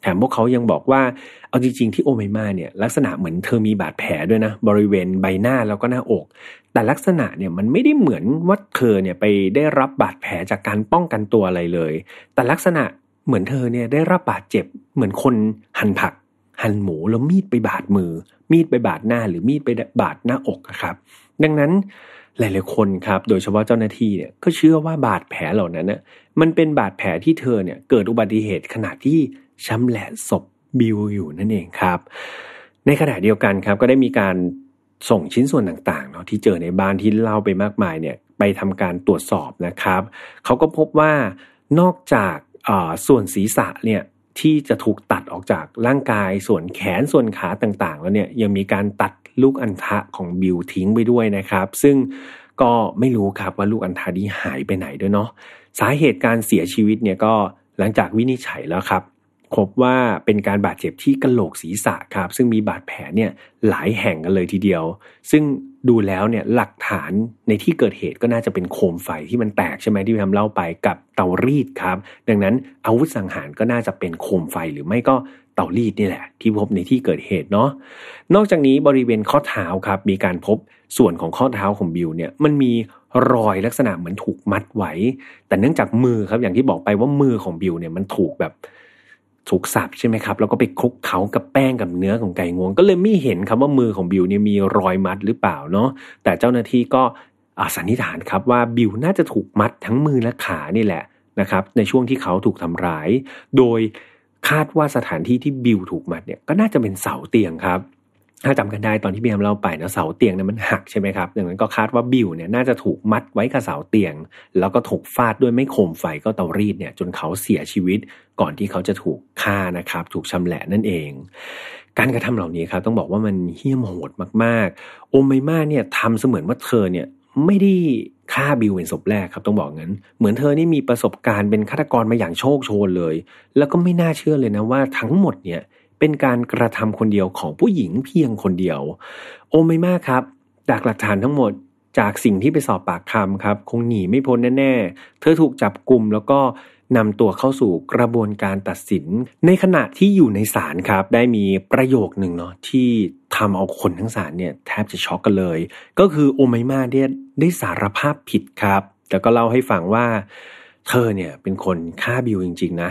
แถมพวกเขายังบอกว่าเอาจริงๆที่โอไมมาเนี่ยลักษณะเหมือนเธอมีบาดแผลด้วยนะ บริเวณใบหน้าแล้วก็หน้าอก แต่ลักษณะเนี่ยมันไม่ได้เหมือนว่าเธอเนี่ยไปได้รับบาดแผลจากการป้องกันตัวอะไรเลย แต่ลักษณะ เหมือนเธอเนี่ยได้รับบาดเจ็บ เหมือนคนหั่นผัก หั่นหมูแล้วมีดไปบาดมือ มีดไปบาดหน้าหรือมีดไปบาดหน้าอกครับ ดังนั้นหลายๆคนครับ โดยเฉพาะเจ้าหน้าที่เนี่ยก็เชื่อว่าบาดแผลเหล่านั้นน่ะมันเป็นบาดแผลที่เธอเนี่ยเกิดอุบัติเหตุขณะที่ช้ำแหละศพบิวอยู่นั่นเองครับ ในขณะเดียวกันครับก็ได้มีการส่งชิ้นส่วนต่างๆเนาะที่เจอในบ้านที่เล่าไปมากมายเนี่ยไปทำการตรวจสอบนะครับ เขาก็พบว่านอกจาก ส่วนศีรษะเนี่ยที่จะถูกตัดออกจากร่างกายส่วนแขนส่วนขาต่างๆ แล้วเนี่ยยังมีการตัดลูกอัณฑะของบิวทิ้งไปด้วยนะครับ ซึ่งก็ไม่รู้ครับว่าลูกอัณฑะนี้หายไปไหนด้วยเนาะสาเหตุการเสียชีวิตเนี่ยก็หลังจากวินิจฉัยแล้วครับพบว่าเป็นการบาดเจ็บที่กระโหลกศีรษะครับ ซึ่งมีบาดแผลเนี่ยหลายแห่งกันเลยทีเดียว ซึ่ง ดูแล้วเนี่ยหลักฐานในที่เกิดเหตุก็น่าจะเป็นโคมไฟที่มันแตกใช่ไหมที่พี่ทำเล่าไปกับเตารีดครับ ดังนั้นอาวุธสังหารก็น่าจะเป็นโคมไฟหรือไม่ก็เตารีดนี่แหละ ที่พบในที่เกิดเหตุเนาะนอกจากนี้บริเวณข้อเท้าครับ มีการพบส่วนของข้อเท้าของบิวเนี่ยมันมีรอยลักษณะเหมือนถูกมัดไว้ แต่เนื่องจากมือครับอย่างที่บอกไปว่ามือของบิวเนี่ยมันถูกแบบ ถูกสับใช่ไหมครับ แล้วก็ไปคลุกเขากับแป้งกับเนื้อของไก่งวง ก็เลยไม่เห็นครับว่ามือของบิวเนี่ยมีรอยมัดหรือเปล่าเนาะแต่เจ้าหน้าที่ก็สันนิษฐานครับว่าบิวน่าจะถูกมัดทั้งมือและขานี่แหละนะครับ ในช่วงที่เขาถูกทำร้าย โดยคาดว่าสถานที่ที่บิวถูกมัดเนี่ยก็น่าจะเป็นเสาเตียงครับ ถ้าจำกันได้ตอนที่พี่แอมเล่าไปนะเสาเตียงเนี่ยมันหักใช่ไหมครับดังนั้นก็คาดว่าบิวเนี่ยน่าจะถูกมัดไว้กับเสาเตียง แล้วก็ถูกฟาดด้วยไม่โคมไฟก็เตารีดเนี่ยจนเขาเสียชีวิตก่อนที่เขาจะถูกฆ่านะครับ ถูกชำแหละนั่นเอง การกระทำเหล่านี้ครับต้องบอกว่ามันเหี้ยมโหดมากๆ โอไมมาเนี่ยทำเสมือนว่าเธอเนี่ยไม่ได้ฆ่าบิวเป็นศพแรกครับต้องบอกงั้น เหมือนเธอนี่มีประสบการณ์เป็นฆาตกรมาอย่างโชคโชนเลย แล้วก็ไม่น่าเชื่อเลยนะว่าทั้งหมดเนี่ย เป็นการกระทำคนเดียวของผู้หญิงเพียงคนเดียว โอไม่มากครับ จากหลักฐานทั้งหมดจากสิ่งที่ไปสอบปากคำครับ คงหนีไม่พ้นแน่ๆ เธอถูกจับกลุ่มแล้วก็นำตัวเข้าสู่กระบวนการตัดสิน ในขณะที่อยู่ในศาลครับ ได้มีประโยคหนึ่งเนาะที่ทำเอาคนทั้งศาลเนี่ยแทบจะช็อกกันเลย ก็คือโอไมมาได้ได้สารภาพผิดครับแล้วก็เล่าให้ฟังว่า เธอเนี่ยเป็นคนฆ่าบิลจริง ๆ นะ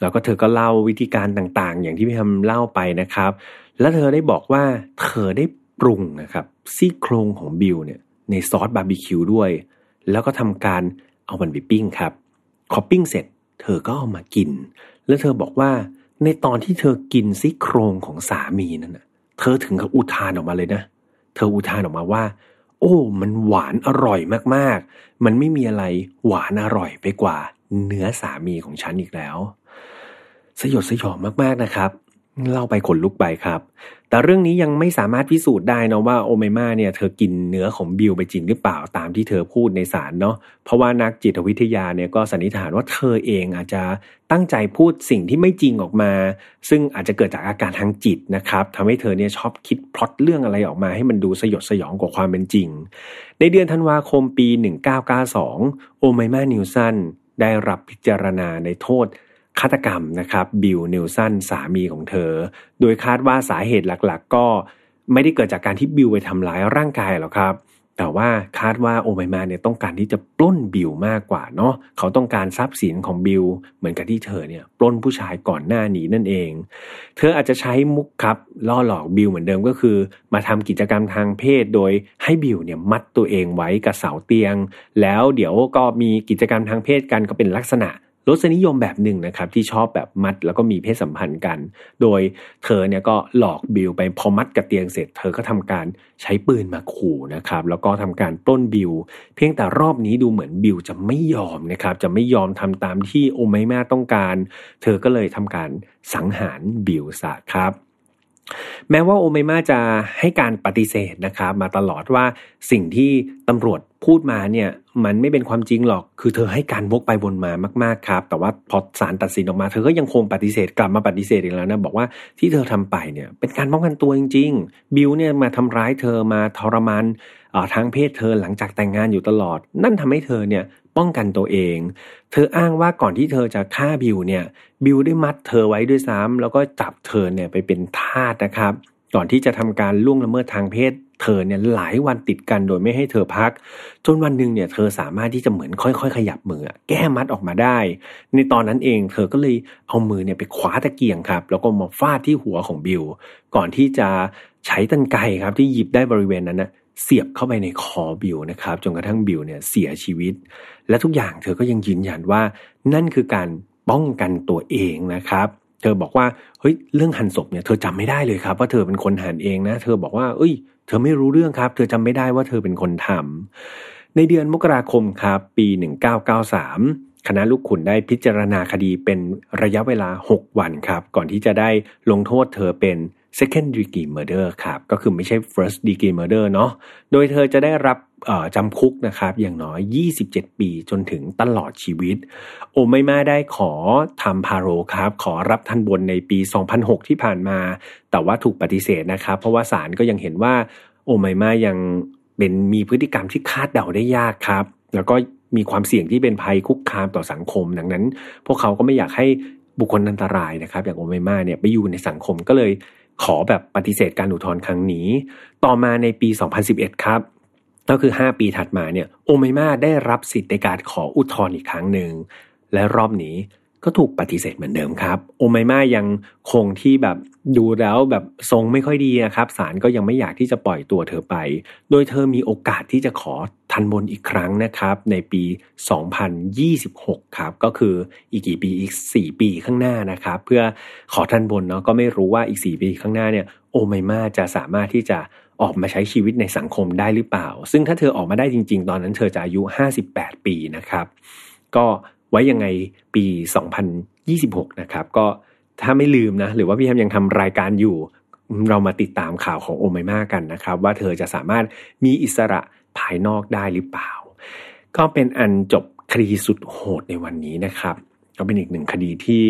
แล้วก็เธอก็เล่าวิธีการต่างๆ อย่างที่พี่ทำเล่าไปนะครับ แล้วเธอได้บอกว่าเธอได้ปรุงนะครับซี่โครงของบิลเนี่ยในซอสบาร์บีคิวด้วย แล้วก็ทำการเอามันไปปิ้งครับพอปิ้งเสร็จ เธอก็เอามากิน แล้วเธอบอกว่าในตอนที่เธอกินซี่โครงของสามีนั่นเธอถึงกับอุทานออกมาเลยนะ เธออุทานออกมาว่า โอ้ มันหวานอร่อยมากๆ มันไม่มีอะไรหวานอร่อยไปกว่าเนื้อสามีของฉันอีกแล้ว สยดสยองมากๆนะครับ เล่าไปขนลุกไปครับ แต่เรื่องนี้ยังไม่สามารถพิสูจน์ได้นะว่าโอเมมาเนี่ยเธอกินเนื้อของบิลไปจริงหรือเปล่าตามที่เธอพูดในศาลเนาะเพราะว่านักจิตวิทยาเนี่ยก็สันนิษฐานว่าเธอเองอาจจะตั้งใจพูดสิ่งที่ไม่จริงออกมา ซึ่งอาจจะเกิดจากอาการทางจิตนะครับทำให้เธอเนี่ยชอบคิดพล็อตเรื่องอะไรออกมาให้มันดูสยดสยองกว่าความเป็นจริง ในเดือนธันวาคมปี 1992 โอไมมาเนลสันได้รับพิจารณาในโทษ ฆาตกรรมนะครับบิลเนลสันสามีของเธอ โดยคาดว่าสาเหตุหลักๆ ก็ไม่ได้เกิดจากการที่บิลไปทำร้ายร่างกายหรอกครับ แต่ว่าคาดว่าโอไมมาเนี่ยต้องการที่จะปล้นบิลมากกว่าเนาะเขาต้องการทรัพย์สินของบิลเหมือนกับที่เธอเนี่ยปล้นผู้ชายก่อนหน้านี้นั่นเอง เธออาจจะใช้มุกครับล่อหลอกบิลเหมือนเดิมก็คือ มาทำกิจกรรมทางเพศโดยให้บิลเนี่ยมัดตัวเองไว้กับเสาเตียง แล้วเดี๋ยวก็มีกิจกรรมทางเพศกันก็เป็นลักษณะ รสนิยมแบบหนึ่งนะครับที่ชอบแบบมัดแล้วก็มีเพศสัมพันธ์กัน โดยเธอเนี่ยก็หลอกบิลไปพอมัดกับเตียงเสร็จ เธอก็ทำการใช้ปืนมาขู่นะครับแล้วก็ทำการปล้นบิลเพียงแต่รอบนี้ดูเหมือนบิลจะไม่ยอมนะครับจะไม่ยอมทำตามที่โอไมมาต้องการ เธอก็เลยทำการสังหารบิลซะครับ แม้ว่าโอไมมาจะให้การปฏิเสธนะครับมาตลอดว่าสิ่งที่ตำรวจพูดมาเนี่ยมันไม่เป็นความจริงหรอก คือเธอให้การวกไปวนมามากๆครับ แต่ว่าพอศาลตัดสินออกมาเธอก็ยังคงปฏิเสธกลับมาปฏิเสธอีกแล้วนะบอกว่าที่เธอทำไปเนี่ยเป็นการป้องกันตัวจริง ๆ บิวเนี่ยมาทำร้ายเธอมาทรมานทางเพศเธอหลังจากแต่งงานอยู่ตลอด นั่นทำให้เธอเนี่ย ป้องกันตัวเอง เธออ้างว่าก่อนที่เธอจะฆ่าบิวเนี่ย บิวได้มัดเธอไว้ด้วยซ้ำแล้วก็จับเธอเนี่ยไปเป็นทาสนะครับ ก่อนที่จะทำการล่วงละเมิดทางเพศ เธอเนี่ยหลายวันติดกันโดยไม่ให้เธอพัก จนวันหนึ่งเนี่ยเธอสามารถที่จะเหมือนค่อยๆ ขยับมือ แก้มัดออกมาได้ ในตอนนั้นเองเธอก็เลยเอามือเนี่ยไปคว้าตะเกียงครับ แล้วก็มาฟาดที่หัวของบิลก่อนที่จะใช้กรรไกรครับที่หยิบได้บริเวณนั้นนะ เสียบเข้าไปในคอบิลนะครับจนกระทั่งบิลเนี่ยเสียชีวิต และทุกอย่างเธอก็ยังยืนยันว่า นั่นคือการป้องกันตัวเองนะครับเธอบอกว่าเฮ้ยเรื่องหั่นศพเนี่ยเธอจำไม่ได้เลยครับ ว่าเธอเป็นคนหั่นเองนะ เธอบอกว่า เอ้ย เธอไม่รู้เรื่องครับ เธอจำไม่ได้ว่าเธอเป็นคนทำในเดือนมกราคมครับปี 1993 คณะลูกขุนได้พิจารณาคดีเป็นระยะเวลา 6 วันครับ ก่อนที่จะได้ลงโทษเธอเป็น second degree murder ครับก็คือไม่ใช่ first degree murder เนาะโดยเธอจะได้รับจำคุกนะครับอย่างน้อย 27 ปีจนถึงตลอดชีวิต โอไมมาได้ขอทำพาโรครับ ขอรับทันบนในปี 2006 ที่ผ่านมา แต่ว่าถูกปฏิเสธนะครับ เพราะว่าศาลก็ยังเห็นว่า โอไมมายังเป็นมีพฤติกรรมที่คาดเดาได้ยากครับ แล้วก็มีความเสี่ยงที่เป็นภัยคุกคามต่อสังคม ดังนั้น พวกเขาก็ไม่อยากให้บุคคลอันตรายนะครับ อย่างโอไมมาเนี่ยไปอยู่ในสังคมก็เลย ขอแบบปฏิเสธการอุทธรณ์ครั้งนี้ ต่อมาในปี 2011 ครับ ก็คือ 5 ปีถัดมาเนี่ยโอเมมาได้รับสิทธิ์ในการขออุทธรณ์อีกครั้งหนึ่ง และรอบนี้ก็ถูกปฏิเสธเหมือนเดิมครับ โอไมมายังคงที่แบบดูแล้วแบบทรงไม่ค่อยดีนะครับศาลก็ยังไม่อยากที่จะปล่อยตัวเธอไป โดยเธอมีโอกาสที่จะขอ ทันบนอีกครั้งนะครับ ในปี 2026 ครับ ก็คืออีกกี่ปีอีก 4 ปีข้างหน้านะครับ เพื่อขอทันบนเนาะก็ไม่รู้ว่าอีก 4 ปีข้างหน้าเนี่ยโอไมมาจะสามารถที่จะออกมาใช้ชีวิตในสังคมได้หรือเปล่า ซึ่งถ้าเธอออกมาได้จริง ๆ ตอนนั้นเธอจะอายุ 58 ปีนะครับ ก็ไว้ยังไงปี 2026 นะครับ ก็ถ้าไม่ลืมนะ หรือว่าพี่แฮมยังทำรายการอยู่ เรามาติดตามข่าวของโอไมมากันนะครับ ว่าเธอจะสามารถมีอิสระ ภายนอกได้หรือเปล่า ก็เป็นอันจบคดีสุดโหดในวันนี้นะครับ ก็เป็นอีกหนึ่งคดีที่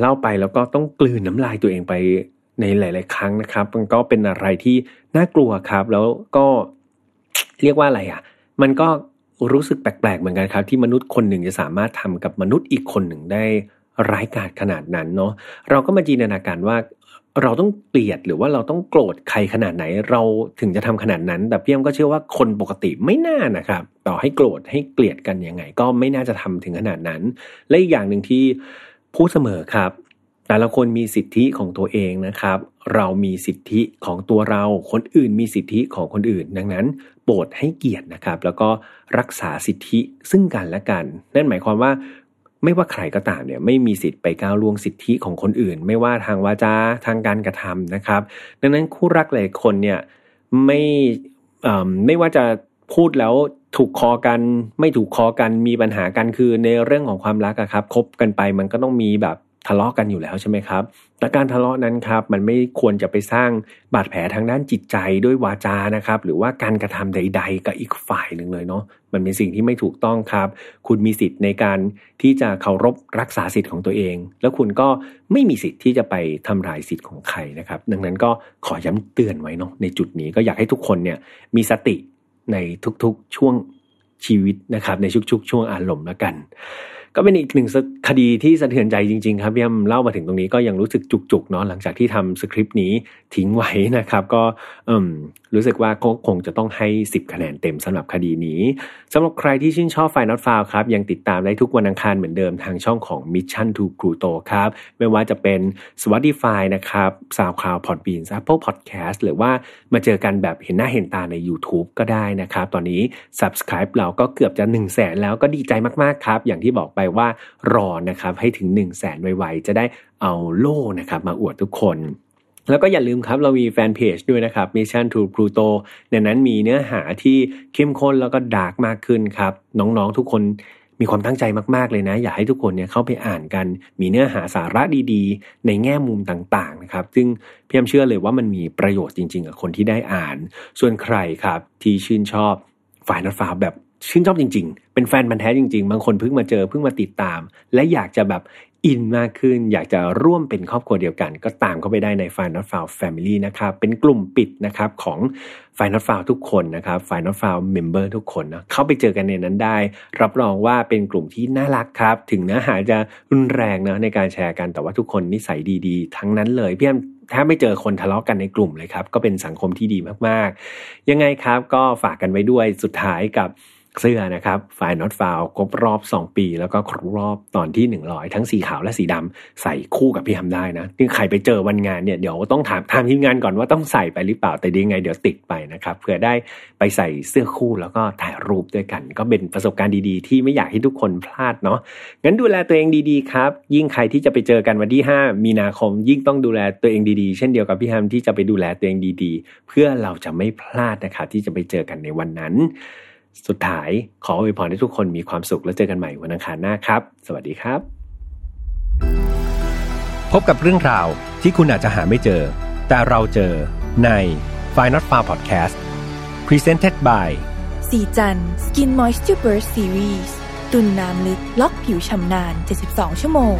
เล่าไปแล้วก็ต้องกลืนน้ำลายตัวเองไปในหลาย ๆ ครั้งนะครับ มันก็เป็นอะไรที่น่ากลัวครับ แล้วก็เรียกว่าอะไรอะ มันก็รู้สึกแปลก ๆ เหมือนกันครับ ที่มนุษย์คนหนึ่งจะสามารถทำกับมนุษย์อีกคนหนึ่งได้ร้ายกาจขนาดนั้นเนาะเราก็มาจินตนาการว่า เราต้องเกลียดหรือว่าเราต้องโกรธใครขนาดไหน เราถึงจะทำขนาดนั้น แต่พี่ยมก็เชื่อว่าคนปกติไม่น่านะครับ ต่อให้โกรธให้เกลียดกันยังไง ก็ไม่น่าจะทำถึงขนาดนั้น และอีกอย่างหนึ่งที่พูดเสมอครับ แต่ละคนมีสิทธิของตัวเองนะครับ เรามีสิทธิของตัวเรา คนอื่นมีสิทธิของคนอื่น ดังนั้นโปรดให้เกียรตินะครับ แล้วก็รักษาสิทธิซึ่งกันและกัน นั่นหมายความว่า ไม่ว่าใครก็ตามเนี่ยไม่มีสิทธิ์ไปก้าวล่วงสิทธิของคนอื่น ไม่ว่าทางวาจาทางการกระทำนะครับ ดังนั้นคู่รักหลายคนเนี่ยไม่ไม่ว่าจะพูดแล้วถูกคอกัน ไม่ถูกคอกันมีปัญหากันคือในเรื่องของความรักอะครับคบกันไปมันก็ต้องมีแบบ ทะเลาะกันอยู่แล้วใช่ไหมครับ แต่การทะเลาะนั้นครับมันไม่ควรจะไปสร้างบาดแผลทางด้านจิตใจด้วยวาจานะครับ หรือว่าการกระทำใด ๆ กับอีกฝ่ายหนึ่งเลยเนาะ มันเป็นสิ่งที่ไม่ถูกต้องครับ คุณมีสิทธิ์ในการที่จะเคารพรักษาสิทธิ์ของตัวเอง แล้วคุณก็ไม่มีสิทธิ์ที่จะไปทำลายสิทธิ์ของใครนะครับ ดังนั้นก็ขอย้ำเตือนไว้เนาะในจุดนี้ก็อยากให้ทุกคนเนี่ยมีสติในทุกๆช่วงชีวิตนะครับ ในชุกๆช่วงอารมณ์แล้วกัน ก็เป็นอีกหนึ่งคดีที่สะเทือนใจจริง ๆ ครับพี่ยมเล่ามาถึงตรงนี้ก็ยังรู้สึกจุกๆเนาะหลังจากที่ทำสคริปต์นี้ทิ้งไว้นะครับ ก็ รู้สึกว่าก็คงจะต้องให้ 10 คะแนนเต็มสำหรับคดีนี้สำหรับใครที่ชื่นชอบไฟนอตฟาวครับ ยังติดตามได้ทุกวันอังคารเหมือนเดิมทางช่องของ Mission to Pluto ครับ ไม่ว่าจะเป็น Spotify นะครับ SoundCloud Podbean Apple Podcast หรือว่ามาเจอกันแบบเห็นหน้าเห็นตาใน YouTube ก็ได้นะครับ ตอนนี้ Subscribe เราก็เกือบจะ 1 0 0 0 0แสนแล้วก็ดีใจมากๆครับ อย่างที่บอกไปว่ารอนะครับให้ถึง 1 0 0 0 0แสนไวๆจะได้เอาโล่นะครับมาอวดทุกคน แล้วก็อย่าลืมครับ เรามีแฟนเพจด้วยนะครับ Mission to Pluto ในนั้นมีเนื้อหาที่เข้มข้นแล้วก็ดาร์กมากขึ้นครับ น้องๆทุกคนมีความตั้งใจมากๆเลยนะ อยากให้ทุกคนเนี่ยเข้าไปอ่านกัน มีเนื้อหาสาระดีๆ ในแง่มุมต่างๆนะครับ ซึ่งพี่ยมเชื่อเลยว่ามันมีประโยชน์จริงๆกับคนที่ได้อ่าน ส่วนใครครับที่ชื่นชอบฝ่ายนัดฟ้าแบบชื่นชอบจริง ๆ เป็นแฟนมันแท้จริง ๆ บางคนเพิ่งมาเจอเพิ่งมาติดตาม และอยากจะแบบ อินมากขึ้น อยากจะร่วมเป็นครอบครัวเดียวกัน ก็ตามเข้าไปได้ใน f i n a l f i l e Family นะครับ เป็นกลุ่มปิดนะครับของ f i n a l f i l e ทุกคนนะครับ f i n a l f i l e Member ทุกคนนะเข้าไปเจอกันในนั้นได้ รับรองว่าเป็นกลุ่มที่น่ารักครับ ถึงเนื้อหาจะรุนแรงนะในการแชร์กันแต่ว่าทุกคนนิสัยดีๆ ทั้งนั้นเลยพี่แอมแทบไม่เจอคนทะเลาะกันในกลุ่มเลยครับ ก็เป็นสังคมที่ดีมากๆ ยังไงครับก็ฝากกันไว้ด้วยสุดท้ายกับ เสื้อนะครับฝ่ายน็อตฟาวครบรอบ 2 ปี แล้วก็ครบรอบตอนที่ 100 ทั้งสีขาวและสีดำใส่คู่กับพี่ทำได้นะที่ใครไปเจอวันงานเนี่ยเดี๋ยวต้องถามทางทีมงานก่อนว่าต้องใส่ไปหรือเปล่าแต่ดีไงเดี๋ยวติดไปนะครับเผื่อได้ไปใส่เสื้อคู่แล้วก็ถ่ายรูปด้วยกัน ก็เป็นประสบการณ์ดีๆ ที่ไม่อยากให้ทุกคนพลาดเนาะงั้นดูแลตัวเองดีๆครับ ยิ่งใครที่จะไปเจอกันวันที่ 5 มีนาคม ยิ่งต้องดูแลตัวเองดีๆ เช่นเดียวกับพี่ฮัมที่จะไปดูแลตัวเองดีๆ เพื่อเราจะไม่พลาดนะครับที่จะไปเจอกันในวันนั้น สุดท้ายขออวยพรให้ทุกคนมีความสุขแล้วเจอกันใหม่วันอังคารหน้าครับ สวัสดีครับ พบกับเรื่องราวที่คุณอาจจะหาไม่เจอ แต่เราเจอใน f i n a l f a r Podcast Presented by สีจัน Skin Moisture Burst Series ตุนน้ำลึกล็อกผิวชำนาน 72 ชั่วโมง